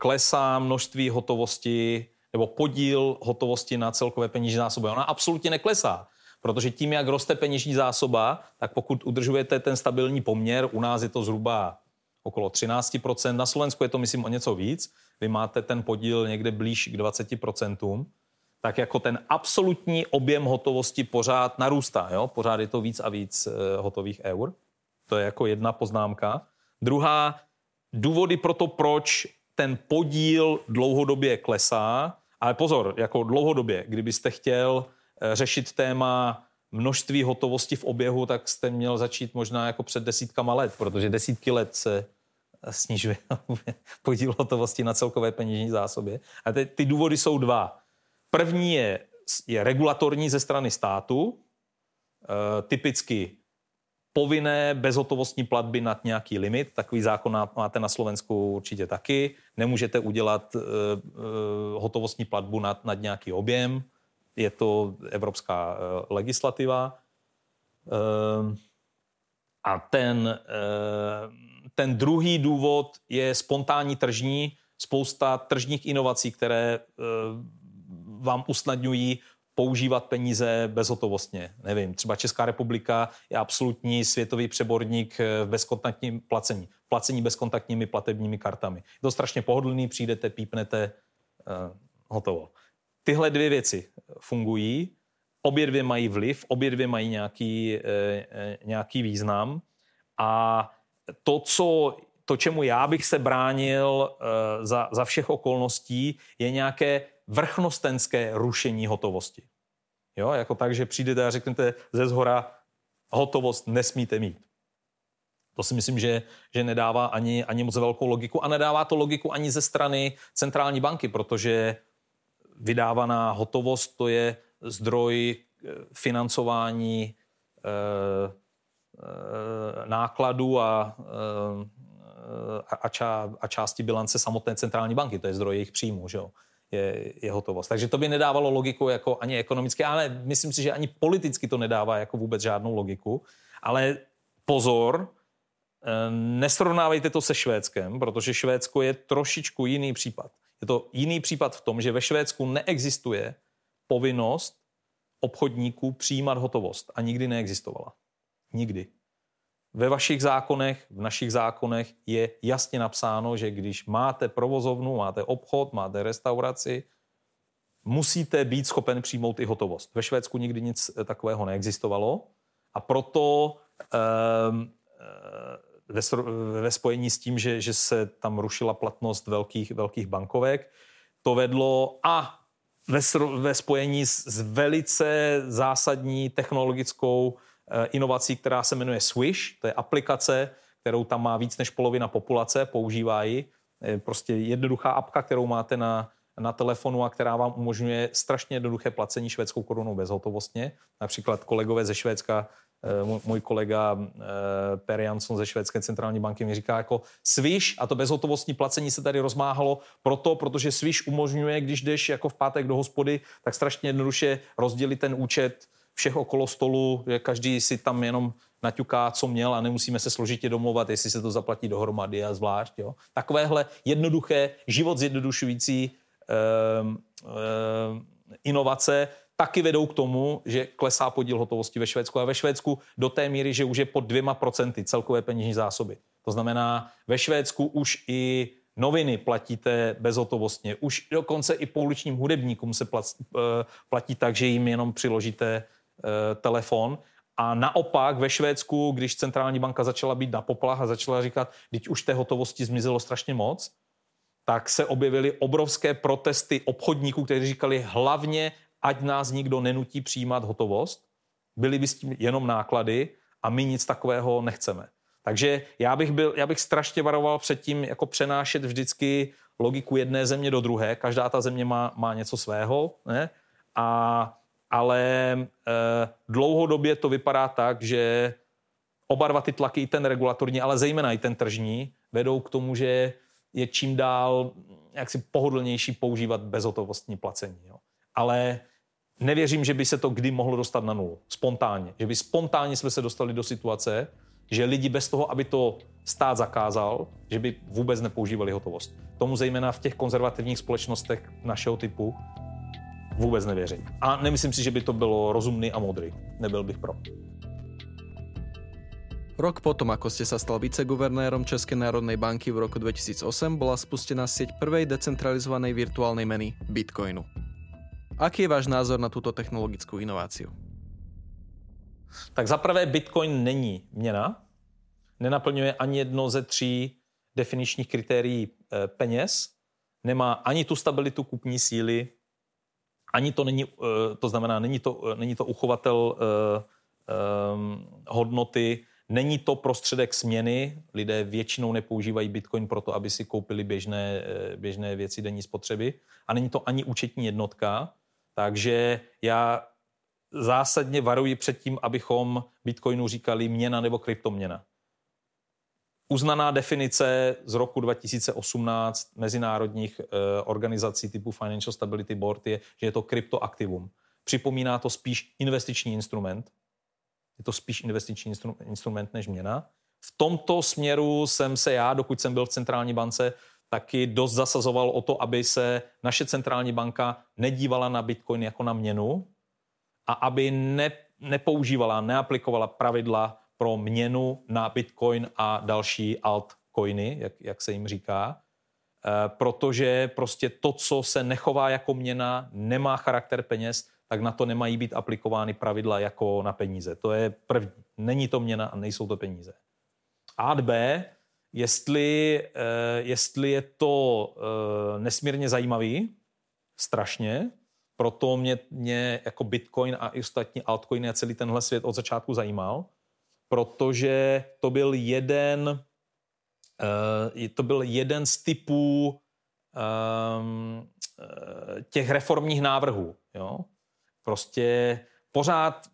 klesá množství hotovosti nebo podíl hotovosti na celkové peněžní zásoby. Ona absolutně neklesá, protože tím, jak roste peněžní zásoba, tak pokud udržujete ten stabilní poměr, u nás je to zhruba okolo 13%, na Slovensku je to, myslím, o něco víc, vy máte ten podíl někde blíž k 20%, tak jako ten absolutní objem hotovosti pořád narůstá. Jo? Pořád je to víc a víc eh, hotových eur. To je jako jedna poznámka. Druhá, důvody pro to, proč ten podíl dlouhodobě klesá, ale pozor, jako dlouhodobě, kdybyste chtěl eh, řešit téma množství hotovosti v oběhu, tak jste měl začít možná jako před desítkama let, protože desítky let se snižuje podíl hotovosti na celkové peněžní zásobě. A ty, ty důvody jsou dva. První je, je regulatorní ze strany státu, e, typicky povinné bezhotovostní platby nad nějaký limit. Takový zákon máte na Slovensku určitě taky. Nemůžete udělat e, e, hotovostní platbu nad, nad nějaký objem. Je to evropská e, legislativa. E, a ten e, ten druhý důvod je spontánní tržní, spousta tržních inovací, které eh, vám usnadňují používat peníze bezhotovostně. Nevím, třeba Česká republika je absolutní světový přeborník eh, v bezkontaktním placení. Placení bezkontaktními platebními kartami. Je to strašně pohodlný, přijdete, pípnete, uh, hotovo. Tyhle dvě věci fungují, obě dvě mají vliv, obě dvě mají nějaký, uh, nějaký význam a to, co, to, čemu já bych se bránil uh, za, za všech okolností, je nějaké vrchnostenské rušení hotovosti. Jo, jako tak, že přijdete a řeknete ze zhora, hotovost nesmíte mít. To si myslím, že, že nedává ani, ani moc velkou logiku a nedává to logiku ani ze strany centrální banky, protože vydávaná hotovost to je zdroj eh, financování eh, eh, nákladů a, a, ča, a části bilance samotné centrální banky, to je zdroj jejich příjmů, že jo? Je, je hotovost. Takže to by nedávalo logiku jako ani ekonomicky, ale myslím si, že ani politicky to nedává jako vůbec žádnou logiku. Ale pozor, nesrovnávejte to se Švédskem, protože Švédsko je trošičku jiný případ. Je to jiný případ v tom, že ve Švédsku neexistuje povinnost obchodníků přijímat hotovost a nikdy neexistovala. Nikdy. Ve vašich zákonech, v našich zákonech je jasně napsáno, že když máte provozovnu, máte obchod, máte restauraci, musíte být schopen přijmout i hotovost. Ve Švédsku nikdy nic takového neexistovalo a proto um, ve, ve spojení s tím, že, se tam rušila platnost velkých, velkých bankovek, to vedlo a ve, spojení s, velice zásadní technologickou eh, inovací, která se jmenuje Swish, to je aplikace, kterou tam má víc než polovina populace, používá ji. Prostě jednoduchá apka, kterou máte na, na telefonu a která vám umožňuje strašně jednoduché placení švédskou korunou bezhotovostně. Například kolegové ze Švédska Eh, můj kolega eh, Per Jansson ze Švédské centrální banky mi říká, jako Swish a to bezhotovostní placení se tady rozmáhalo proto, protože Swish umožňuje, když jdeš jako v pátek do hospody, tak strašně jednoduše rozdělit ten účet všech okolo stolu, že každý si tam jenom naťuká, co měl a nemusíme se složitě domluvat, jestli se to zaplatí dohromady a zvlášť. Jo. Takovéhle jednoduché, život zjednodušující um, um, inovace taky vedou k tomu, že klesá podíl hotovosti ve Švédsku a ve Švédsku do té míry, že už je pod dvěma procenty celkové peněžní zásoby. To znamená, ve Švédsku už i noviny platíte bezhotovostně, už dokonce i pouličním hudebníkům se eh, platí tak, že jim jenom přiložíte telefon. A naopak ve Švédsku, když centrální banka začala být na poplach a začala říkat, teď už té hotovosti zmizelo strašně moc, tak se objevily obrovské protesty obchodníků, kteří říkali hlavně ať nás nikdo nenutí přijímat hotovost, byly by s tím jenom náklady a my nic takového nechceme. Takže já bych, byl, já bych strašně varoval před tím, jako přenášet vždycky logiku jedné země do druhé. Každá ta země má, má něco svého, ne? A, ale e, dlouhodobě to vypadá tak, že oba dva ty tlaky, i ten regulatorní, ale zejména i ten tržní, vedou k tomu, že je čím dál jaksi pohodlnější používat bezhotovostní placení. Jo. Ale nevěřím, že by se to kdy mohlo dostat na nulu. Spontánně. Že by spontánně jsme se dostali do situace, že lidi bez toho, aby to stát zakázal, že by vůbec nepoužívali hotovost. Tomu zejména v těch konzervativních společnostech našeho typu vůbec nevěřím. A nemyslím si, že by to bylo rozumný a modrý. Nebyl bych pro. Rok potom, ako ste sa stal viceguvernérom Českej národnej banky v roku 2008, bola spustená sieť prvej decentralizovanej virtuálnej meny Bitcoinu. Aký je váš názor na tuto technologickou inováciu? Tak zaprvé Bitcoin není měna, nenaplňuje ani jedno ze tří definičních kritérií eh, peněz, nemá ani tu stabilitu kupní síly, ani to není, eh, to znamená, není to, eh, není to uchovatel hodnoty, není to prostředek směny, lidé většinou nepoužívají Bitcoin proto, aby si koupili běžné, běžné věci denní spotřeby. A není to ani účetní jednotka, takže já zásadně varuji před tím, abychom Bitcoinu říkali měna nebo kryptoměna. Uznaná definice z roku 2018 mezinárodních eh, organizací typu Financial Stability Board je, že je to kryptoaktivum. Připomíná to spíš investiční instrument. Je to spíš investiční instru, instrument než měna. V tomto směru jsem se já, dokud jsem byl v centrální bance, taky dost zasazoval o to, aby se naše centrální banka nedívala na Bitcoin jako na měnu a aby ne, nepoužívala, neaplikovala pravidla pro měnu na Bitcoin a další altcoiny, jak, jak se jim říká, e, protože prostě to, co se nechová jako měna, nemá charakter peněz, tak na to nemají být aplikovány pravidla jako na peníze. To je první. Není to měna a nejsou to peníze. A B, jestli, eh, jestli je to eh, nesmírně zajímavý, strašně. Proto mě, mě jako Bitcoin a i ostatní altcoiny a celý tenhle svět od začátku zajímal, protože to byl jeden, uh, to byl jeden z typů um, těch reformních návrhů. Jo? Prostě pořád,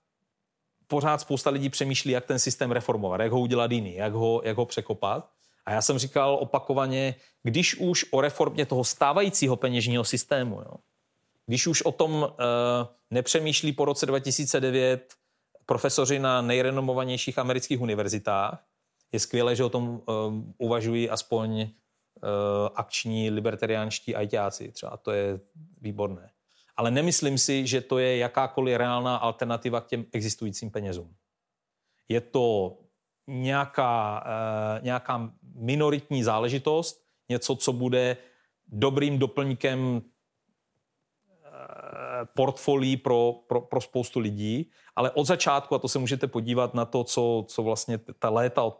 pořád spousta lidí přemýšlí, jak ten systém reformovat, jak ho udělat jiný, jak ho, jak ho překopat. A já jsem říkal opakovaně, když už o reformě toho stávajícího peněžního systému, jo, když už o tom uh, nepřemýšlí po roce 2009 profesoři na nejrenomovanějších amerických univerzitách, je skvělé, že o tom uh, uvažují aspoň uh, akční libertariánští ajťáci. Třeba to je výborné. Ale nemyslím si, že to je jakákoliv reálná alternativa k těm existujícím penězům. Je to nějaká, uh, nějaká minoritní záležitost, něco, co bude dobrým doplňkem portfolií pro, pro, pro spoustu lidí, ale od začátku, a to se můžete podívat na to, co, co vlastně ta léta o,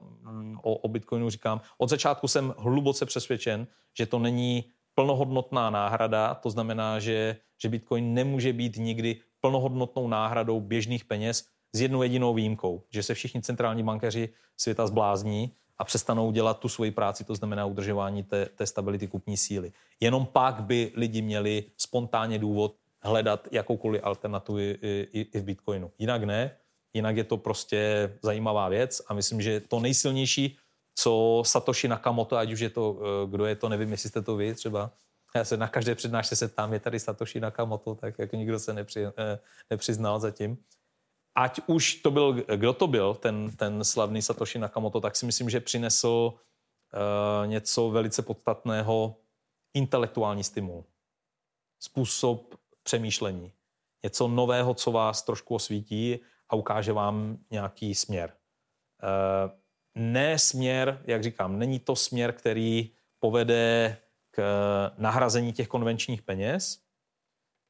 o, o Bitcoinu říkám, od začátku jsem hluboce přesvědčen, že to není plnohodnotná náhrada, to znamená, že, že Bitcoin nemůže být nikdy plnohodnotnou náhradou běžných peněz s jednou jedinou výjimkou, že se všichni centrální bankéři světa zblázní a přestanou dělat tu svoji práci, to znamená udržování té, té stability kupní síly. Jenom pak by lidi měli spontánně důvod hledat jakoukoliv alternativu i, i, i v Bitcoinu. Jinak ne, jinak je to prostě zajímavá věc a myslím, že to nejsilnější, co Satoshi Nakamoto, ať už je to, eh, kdo je to, nevím, jestli jste to vy třeba, já se na každé přednášce se tam je tady Satoshi Nakamoto, tak jako nikdo se nepři, eh, nepřiznal zatím. Ať už to byl, kdo to byl, ten, ten slavný Satoshi Nakamoto, tak si myslím, že přinesl uh, něco velice podstatného, intelektuální stimul. Způsob přemýšlení. Něco nového, co vás trošku osvítí a ukáže vám nějaký směr. Eh, ne směr, jak říkám, není to směr, který povede k nahrazení těch konvenčních peněz,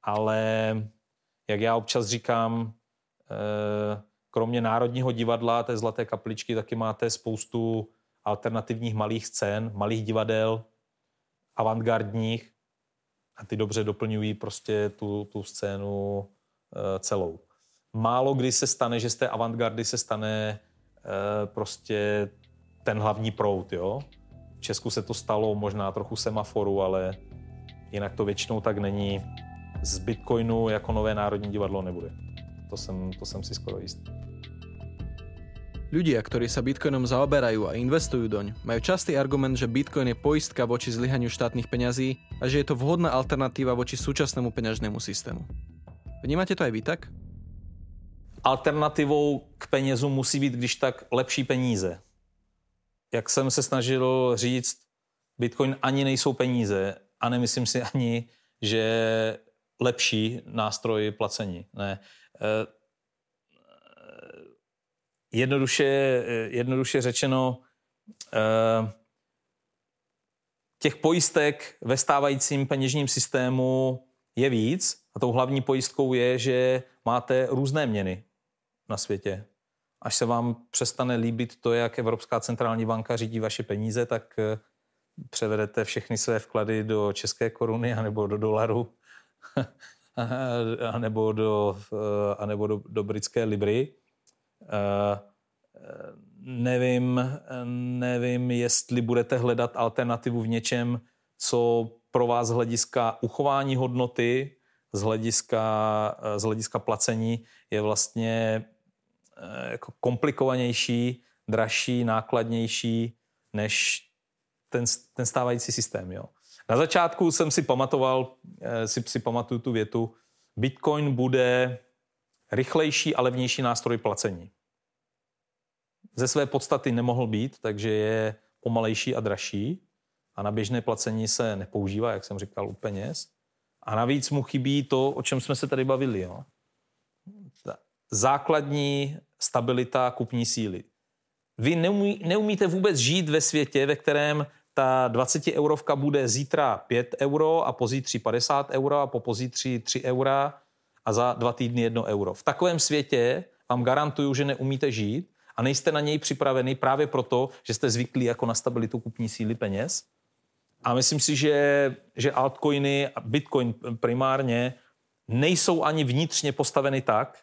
ale jak já občas říkám, eh, kromě Národního divadla, té Zlaté kapličky, taky máte spoustu alternativních malých scén, malých divadel, avantgardních, a ty dobře doplňují prostě tu, tu scénu uh, celou. Málo kdy se stane, že z té avantgardy se stane uh, prostě ten hlavní prout, jo. V Česku se to stalo možná trochu semaforu, ale jinak to většinou tak není. Z Bitcoinu jako nové národní divadlo nebude. To jsem, to jsem si skoro jistý. Ľudia, ktorí sa Bitcoinom zaoberajú a investujú doň, majú častý argument, že Bitcoin je poistka voči zlyhaniu štátnych peňazí a že je to vhodná alternatíva voči súčasnému peňažnému systému. Vnímáte to aj vy tak? Alternativou k penězu musí být, když tak, lepší peníze. Jak jsem se snažil říct, Bitcoin ani nejsou peníze a nemyslím si ani, že lepší nástroj placení. Ne. E, jednoduše, jednoduše řečeno, eh, těch pojistek ve stávajícím peněžním systému je víc a tou hlavní pojistkou je, že máte různé měny na světě. Až se vám přestane líbit to, jak Evropská centrální banka řídí vaše peníze, tak eh, převedete všechny své vklady do české koruny anebo do dolaru anebo do, eh, anebo do, do britské libry. Eh, nevím, nevím, jestli budete hledat alternativu v něčem, co pro vás z hlediska uchování hodnoty, z hlediska, eh, z hlediska placení je vlastně eh, jako komplikovanější, dražší, nákladnější než ten, ten stávající systém. Jo. Na začátku jsem si pamatoval, si, si pamatuju tu větu, Bitcoin bude rychlejší a levnější nástroj placení. Ze své podstaty nemohl být, takže je pomalejší a dražší a na běžné placení se nepoužívá, jak jsem říkal, u peněz. A navíc mu chybí to, o čem jsme se tady bavili. Jo? Základní stabilita kupní síly. Vy neumí, neumíte vůbec žít ve světě, ve kterém ta 20 eurovka bude zítra 5 euro a pozítří 50 euro a po pozítří 3 eura a za dva týdny 1 euro. V takovém světě vám garantuju, že neumíte žít a nejste na něj připravený právě proto, že jste zvyklí jako na stabilitu kupní síly peněz. A myslím si, že, že altcoiny a bitcoin primárně nejsou ani vnitřně postaveny tak,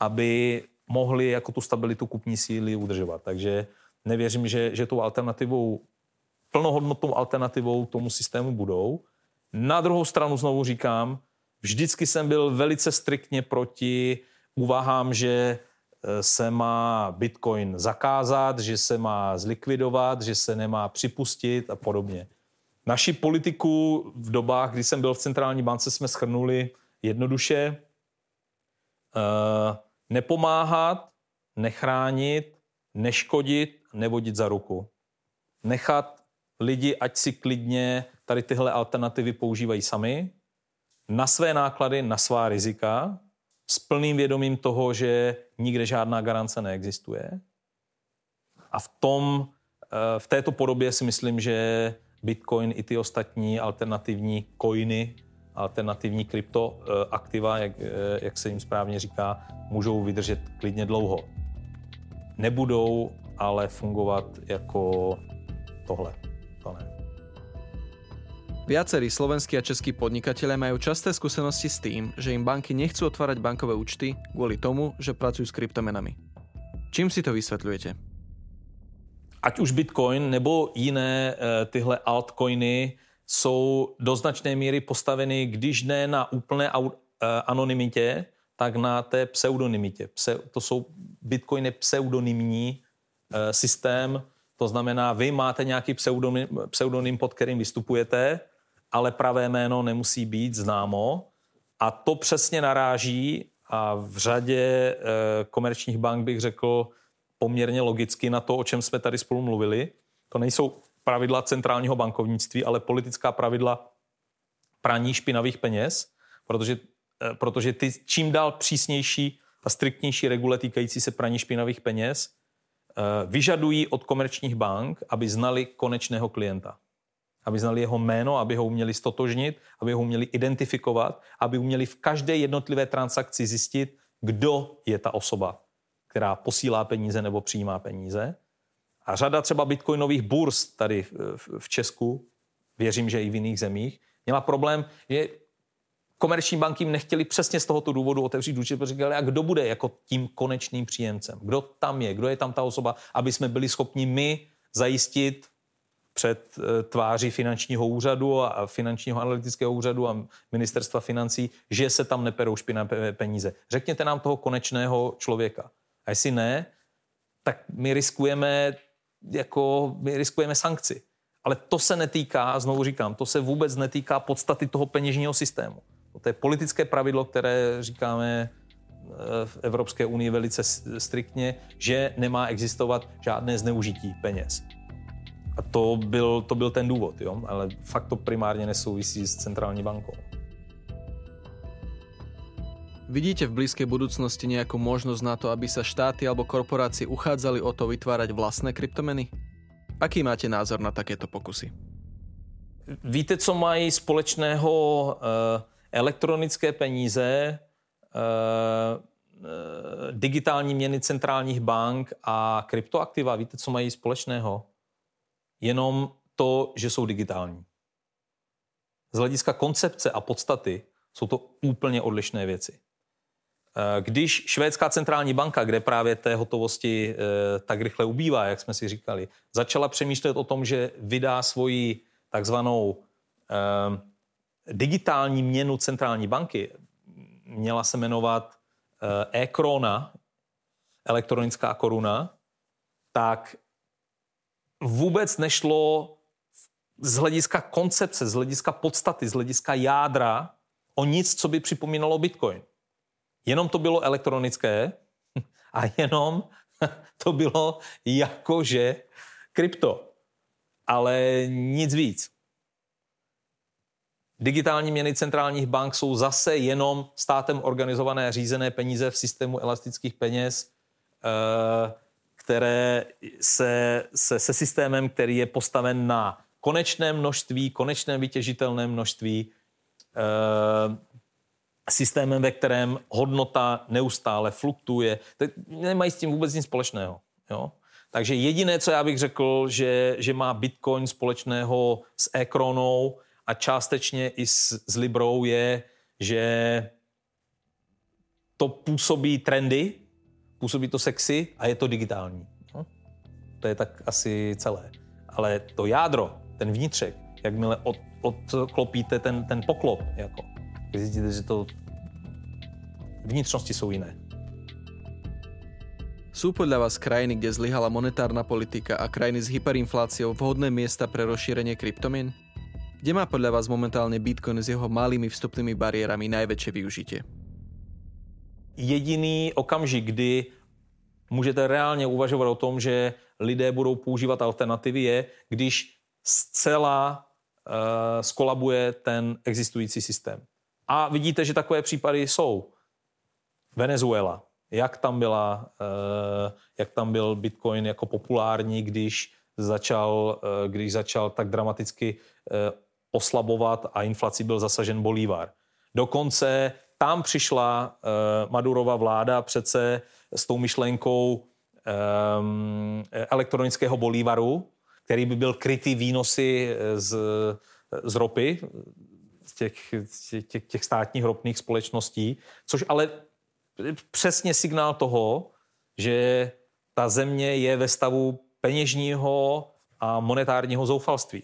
aby mohli jako tu stabilitu kupní síly udržovat. Takže nevěřím, že, že tou alternativou, plnohodnotnou alternativou tomu systému budou. Na druhou stranu znovu říkám, vždycky jsem byl velice striktně proti úvahám, že e, se má Bitcoin zakázat, že se má zlikvidovat, že se nemá připustit a podobně. Naši politiku v dobách, kdy jsem byl v centrální bance, jsme schrnuli jednoduše uh, nepomáhat, nechránit, neškodit, nevodit za ruku. Nechat lidi, ať si klidně tady tyhle alternativy používají sami, na své náklady, na svá rizika, s plným vědomím toho, že nikde žádná garance neexistuje. A v tom, eh, v této podobě si myslím, že Bitcoin i ty ostatní alternativní coiny, alternativní kryptoaktiva, jak, eh, jak se jim správně říká, můžou vydržet klidně dlouho. Nebudou ale fungovat jako tohle. Viacerí slovenskí a českí podnikatelia majú časté skúsenosti s tým, že im banky nechcú otvárať bankové účty kvôli tomu, že pracujú s kryptomenami. Čím si to vysvetľujete? Ať už Bitcoin nebo jiné e, tyhle altcoiny jsou do značné míry postaveny, když ne na úplné e, anonymitě, tak na té pseudonymitě. Pse, to jsou Bitcoiny pseudonymní e, systém, to znamená, vy máte nějaký pseudonym, pseudonym, pod kterým vystupujete, ale pravé jméno nemusí být známo. A to přesně naráží a v řadě e, komerčních bank bych řekl poměrně logicky na to, o čem jsme tady spolu mluvili. To nejsou pravidla centrálního bankovnictví, ale politická pravidla praní špinavých peněz, protože, e, protože ty čím dál přísnější a striktnější regule týkající se praní špinavých peněz e, vyžadují od komerčních bank, aby znali konečného klienta aby znali jeho jméno, aby ho uměli stotožnit, aby ho uměli identifikovat, aby uměli v každé jednotlivé transakci zjistit, kdo je ta osoba, která posílá peníze nebo přijímá peníze. A řada třeba bitcoinových burz tady v Česku, věřím, že i v jiných zemích, měla problém, že komerční banky nechtěli přesně z tohoto důvodu otevřít účet, protože říkali, a kdo bude jako tím konečným příjemcem? Kdo tam je? Kdo je tam ta osoba, aby jsme byli schopni my zajistit před eh, tváří finančního úřadu a finančního analytického úřadu a ministerstva financí, že se tam neperou špinavé peníze. Řekněte nám toho konečného člověka. A jestli ne, tak my riskujeme, jako, my riskujeme sankci. Ale to se netýká, znovu říkám, to se vůbec netýká podstaty toho peněžního systému. To je politické pravidlo, které říkáme eh, v Evropské unii velice striktně, že nemá existovat žádné zneužití peněz. A to byl, to byl ten důvod, jo? ale fakt to primárně nesouvisí s centrální bankou. Vidíte v blízkej budúcnosti nejakú možnosť na to, aby sa štáty alebo korporácie uchádzali o to vytvárať vlastné kryptomeny? Aký máte názor na takéto pokusy? Víte, co mají společného uh, elektronické peníze, uh, digitální měny centrálních bank a kryptoaktiva? Víte, co mají společného? Jenom to, že jsou digitální. Z hlediska koncepce a podstaty jsou to úplně odlišné věci. Eh, když švédská centrální banka, kde právě té hotovosti eh, tak rychle ubývá, jak jsme si říkali, začala přemýšlet o tom, že vydá svoji takzvanou eh, digitální měnu centrální banky, měla se jmenovat e-krona, elektronická koruna, tak vůbec nešlo z hlediska koncepce, z hlediska podstaty, z hlediska jádra o nic, co by připomínalo Bitcoin. Jenom to bylo elektronické a jenom to bylo jakože krypto. Ale nic víc. Digitální měny centrálních bank jsou zase jenom státem organizované řízené peníze v systému elastických peněz, eh, které se, se, se systémem, který je postaven na konečné množství, konečném vytěžitelném množství, e, systémem, ve kterém hodnota neustále fluktuje. Tak nemají s tím vůbec nic společného. Jo? Takže jediné, co já bych řekl, že, že má Bitcoin společného s e-kronou a částečně i s, s Librou je, že to působí trendy, působí to sexy a je to digitální. No? To je tak asi celé. Ale to jádro, ten vnitřek, jakmile od, odklopíte ten, ten poklop, jako, zjistíte, že to vnitřnosti jsou jiné. Sú podľa vás krajiny, kde zlyhala monetárna politika a krajiny s hyperinfláciou vhodné miesta pre rozšírenie kryptomien? Kde má podľa vás momentálne Bitcoin s jeho malými vstupnými bariérami najväčšie využitie? Jediný okamžik, kdy můžete reálně uvažovat o tom, že lidé budou používat alternativy, je, když zcela uh, skolabuje ten existující systém. A vidíte, že takové případy jsou. Venezuela, jak tam, byla, uh, jak tam byl Bitcoin jako populární, když začal, uh, když začal tak dramaticky uh, oslabovat a inflací byl zasažen Bolívar. Dokonce tam přišla uh, Madurova vláda přece s tou myšlenkou um, elektronického bolívaru, který by byl krytý výnosy z, z ropy, z těch, těch, těch státních ropných společností, což ale přesně signál toho, že ta země je ve stavu peněžního a monetárního zoufalství,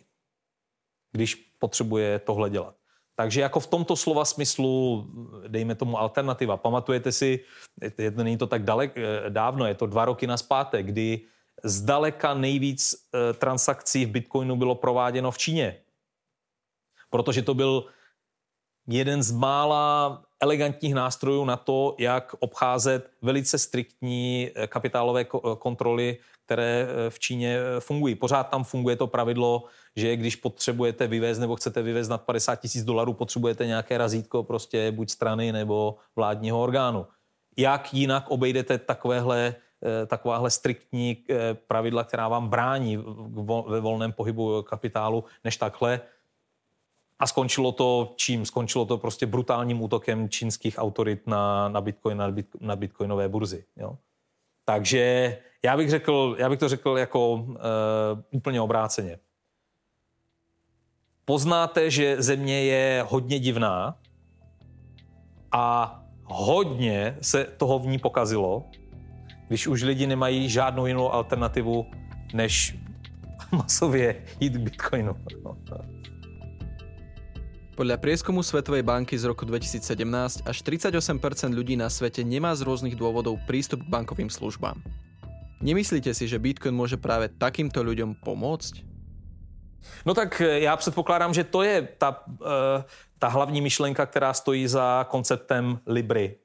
když potřebuje tohle dělat. Takže jako v tomto slova smyslu, dejme tomu alternativa. Pamatujete si, je, není to tak dalek, eh, dávno, je to dva roky naspátek, kdy zdaleka nejvíc eh, transakcí v Bitcoinu bylo prováděno v Číně. Protože to byl jeden z mála elegantních nástrojů na to, jak obcházet velice striktní eh, kapitálové kontroly, které v Číně fungují. Pořád tam funguje to pravidlo, že když potřebujete vyvést nebo chcete vyvést nad 50 tisíc dolarů, potřebujete nějaké razítko prostě buď strany nebo vládního orgánu. Jak jinak obejdete takovéhle, eh, takováhle striktní eh, pravidla, která vám brání ve volném pohybu kapitálu, než takhle? A skončilo to čím? Skončilo to prostě brutálním útokem čínských autorit na, na, Bitcoin, na, bit, na bitcoinové burzy. Jo? Takže já bych, řekl, já bych to řekl jako uh, úplně obráceně poznáte, že země je hodně divná a hodně se toho v ní pokazilo, když už lidi nemají žádnou jinou alternativu, než masově jít k Bitcoinu. Podľa prieskumu Svetovej banky z roku 2017 až 38% ľudí na svete nemá z rôznych dôvodov prístup k bankovým službám. Nemyslíte si, že Bitcoin môže práve takýmto ľuďom pomôcť? No tak eh, já předpokládám, že to je ta, eh, ta hlavní myšlenka, která stojí za konceptem Libry.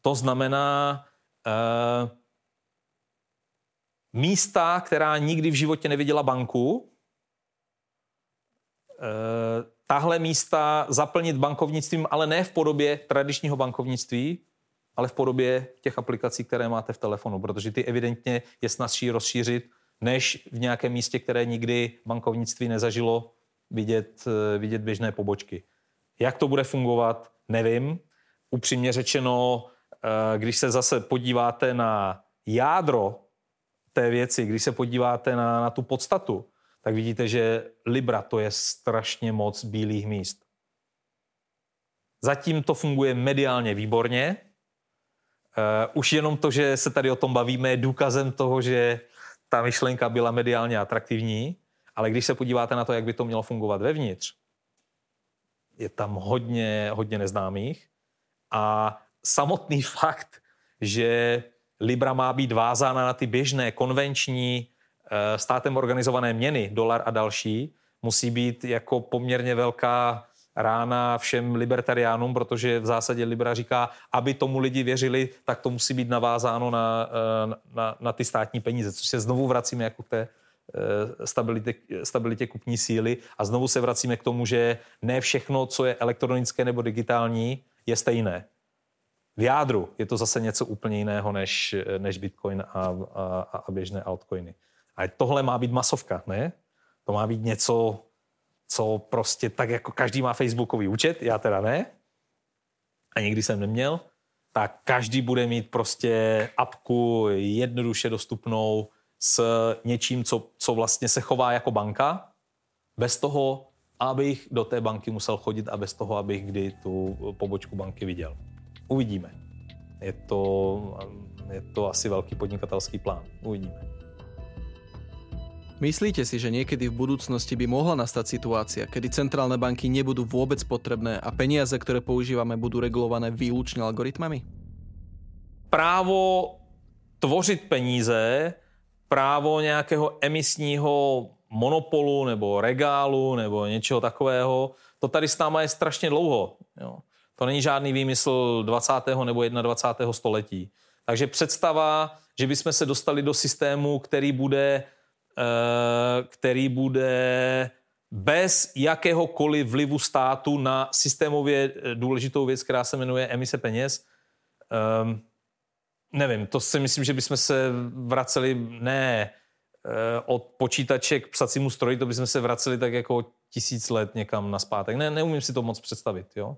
To znamená uh, místa, která nikdy v životě neviděla banku, tahle místa zaplnit bankovnictvím, ale ne v podobě tradičního bankovnictví, ale v podobě těch aplikací, které máte v telefonu, protože ty evidentně je snazší rozšířit než v nějakém místě, které nikdy bankovnictví nezažilo vidět, eh, vidět běžné pobočky. Jak to bude fungovat, nevím. Upřímně řečeno, eh, když se zase podíváte na jádro té věci, když se podíváte na, na tu podstatu, tak vidíte, že Libra to je strašně moc bílých míst. Zatím to funguje mediálně výborně. Uh, už jenom to, že se tady o tom bavíme, je důkazem toho, že ta myšlenka byla mediálně atraktivní, ale když se podíváte na to, jak by to mělo fungovat vevnitř, je tam hodně, hodně neznámých. A samotný fakt, že Libra má být vázána na ty běžné, konvenční, eh, státem organizované měny, dolar a další, musí být jako poměrně velká rána všem libertariánům, protože v zásadě Libra říká, aby tomu lidi věřili, tak to musí být navázáno na, eh, na, na ty státní peníze, což se znovu vracíme jako k té eh, stabilitě, stabilitě kupní síly a znovu se vracíme k tomu, že ne všechno, co je elektronické nebo digitální, je stejné. V jádru je to zase něco úplně jiného než, než Bitcoin a, a, a běžné altcoiny. A tohle má být masovka, ne? To má být něco, co prostě tak jako každý má facebookový účet, já teda ne, a nikdy jsem neměl, tak každý bude mít prostě apku jednoduše dostupnou s něčím, co, co vlastně se chová jako banka, bez toho, abych do té banky musel chodit a bez toho, abych kdy tu pobočku banky viděl. Uvidíme. Je to, je to asi velký podnikatelský plán. Uvidíme. Myslíte si, že niekedy v budúcnosti by mohla nastať situácia, kedy centrálne banky nebudú vôbec potrebné a peniaze, ktoré používame, budú regulované výlučne algoritmami? Právo tvořit peníze, právo nějakého emisního monopolu nebo regálu nebo něčeho takového, to tady s náma je strašně dlouho. Jo. To není žádný výmysl 20. nebo 21. století. Takže představa, že bychom se dostali do systému, který bude, který bude bez jakéhokoliv vlivu státu na systémově důležitou věc, která se jmenuje emise peněz, ehm, nevím, to si myslím, že bychom se vraceli ne Eh, od počítače k psacímu stroji, to bychom se vraceli tak jako tisíc let někam naspátek. Ne, neumím si to moc představit, jo.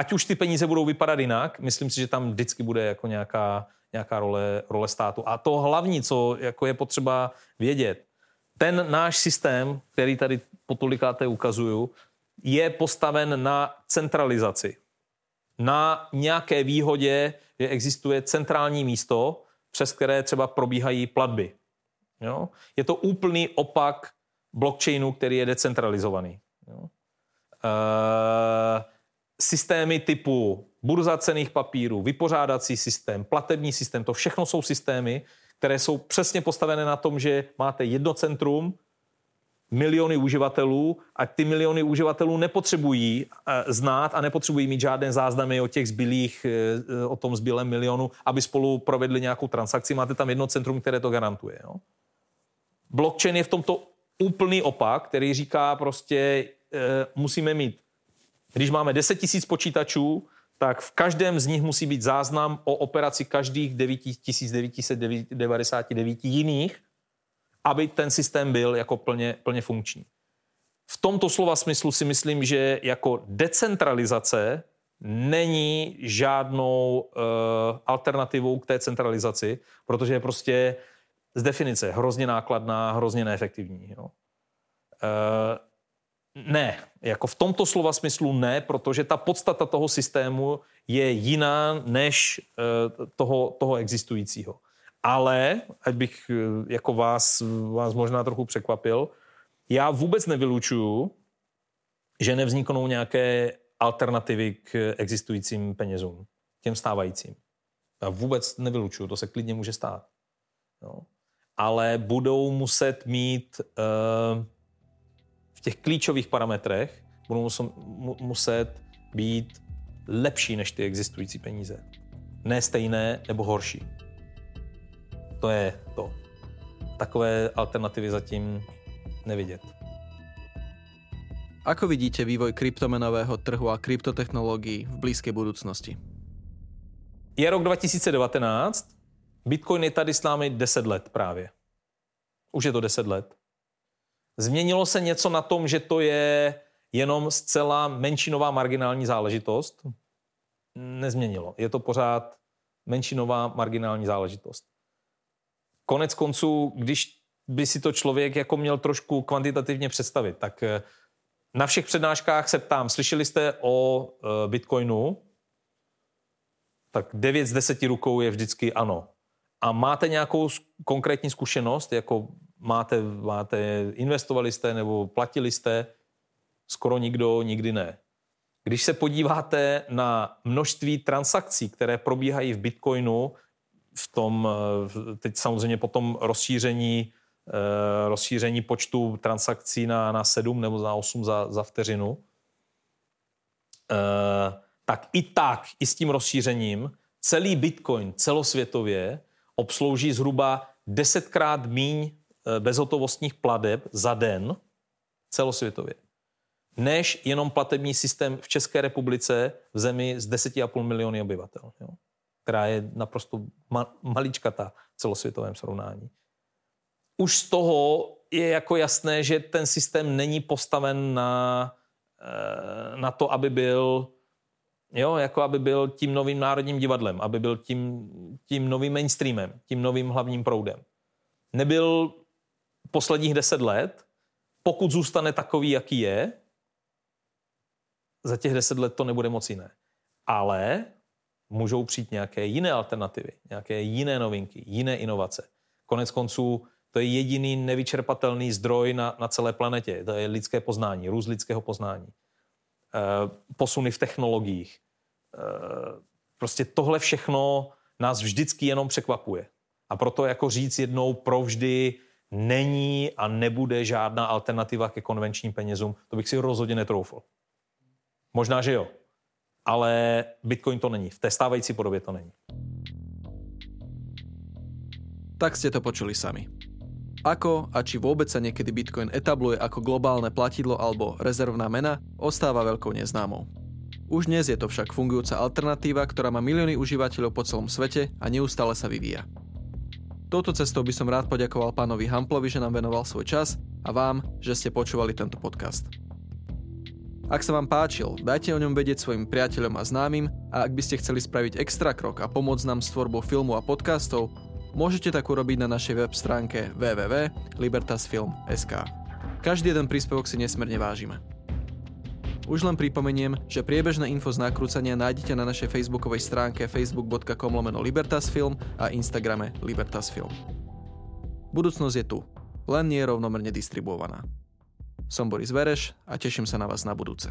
Ať už ty peníze budou vypadat jinak, myslím si, že tam vždycky bude jako nějaká, nějaká role, role státu. A to hlavní, co jako je potřeba vědět, ten náš systém, který tady po tolikáté ukazuju, je postaven na centralizaci. Na nějaké výhodě, že existuje centrální místo, přes které třeba probíhají platby. Jo? Je to úplný opak blockchainu, který je decentralizovaný. Jo? E, systémy typu burza cených papírů, vypořádací systém, platební systém, to všechno jsou systémy, které jsou přesně postavené na tom, že máte jedno centrum, miliony uživatelů a ty miliony uživatelů nepotřebují eh, znát a nepotřebují mít žádné záznamy o těch zbylých, eh, o tom zbylém milionu, aby spolu provedli nějakou transakci. Máte tam jedno centrum, které to garantuje. Jo? Blockchain je v tomto úplný opak, který říká prostě, musíme mít, když máme 10 tisíc počítačů, tak v každém z nich musí být záznam o operaci každých 9999 jiných, aby ten systém byl jako plně, plně funkční. V tomto slova smyslu si myslím, že jako decentralizace není žádnou uh, alternativou k té centralizaci, protože je prostě z definice hrozně nákladná, hrozně neefektivní. Jo. E, ne, jako v tomto slova smyslu ne, protože ta podstata toho systému je jiná než e, toho, toho existujícího. Ale, ať bych e, jako vás, vás možná trochu překvapil, já vůbec nevylučuju, že nevzniknou nějaké alternativy k existujícím penězům, těm stávajícím. Já vůbec nevylučuju, to se klidně může stát. Jo ale budou muset mít uh, v těch klíčových parametrech budou muset být lepší než ty existující peníze. Ne stejné nebo horší. To je to. Takové alternativy zatím nevidět. Ako vidíte vývoj kryptomenového trhu a kryptotechnologií v blízké budoucnosti? Je rok 2019 Bitcoin je tady s námi 10 let právě. Už je to 10 let. Změnilo se něco na tom, že to je jenom zcela menšinová marginální záležitost? Nezměnilo. Je to pořád menšinová marginální záležitost. Konec konců, když by si to člověk jako měl trošku kvantitativně představit, tak eh, na všech přednáškách se ptám, slyšeli jste o eh, Bitcoinu? Tak 9 z 10 rukou je vždycky ano. A máte nějakou konkrétní zkušenost, jako máte, máte, investovali jste nebo platili jste? Skoro nikdo, nikdy ne. Když se podíváte na množství transakcí, které probíhají v Bitcoinu, v tom, teď samozřejmě po tom rozšíření, eh, rozšíření počtu transakcí na, na 7 nebo na 8 za, za vteřinu, eh, tak i tak, i s tím rozšířením, celý Bitcoin celosvětově obslouží zhruba desetkrát míň eh, bezhotovostních pladeb za den celosvětově, než jenom platební systém v České republice v zemi s 10,5 miliony obyvatel, jo, která je naprosto ma- maličkatá v celosvětovém srovnání. Už z toho je jako jasné, že ten systém není postaven na, eh, na to, aby byl Jo, jako aby byl tím novým národním divadlem, aby byl tím, tím novým mainstreamem, tím novým hlavním proudem. nebyl posledních deset let, pokud zůstane takový, jaký je, za těch deset let to nebude moc jiné. Ale můžou přijít nějaké jiné alternativy, nějaké jiné novinky, jiné inovace. Konec konců to je jediný nevyčerpatelný zdroj na, na celé planetě. To je lidské poznání, růst lidského poznání. E, posuny v technologiích. E, prostě tohle všechno nás vždycky jenom překvapuje. A proto jako říct jednou provždy není a nebude žádná alternativa ke konvenčním penězům, to bych si rozhodně netroufl. Možná, že jo. Ale Bitcoin to není. V té stávající podobě to není. Tak ste to počuli sami. Ako a či vôbec sa niekedy Bitcoin etabluje ako globálne platidlo alebo rezervná mena, ostáva veľkou neznámou. Už dnes je to však fungujúca alternatíva, ktorá má milióny užívateľov po celom svete a neustále sa vyvíja. Touto cestou by som rád poďakoval pánovi Hamplovi, že nám venoval svoj čas a vám, že ste počúvali tento podcast. Ak sa vám páčil, dajte o ňom vedieť svojim priateľom a známym a ak by ste chceli spraviť extra krok a pomôcť nám s tvorbou filmu a podcastov, môžete tak urobiť na našej web stránke www.libertasfilm.sk. Každý jeden príspevok si nesmierne vážime. Už len pripomeniem, že priebežné info z nakrúcania nájdete na našej facebookovej stránke facebook.com lomeno Libertasfilm a Instagrame Libertasfilm. Budúcnosť je tu, len nie je rovnomerne distribuovaná. Som Boris Vereš a teším sa na vás na budúce.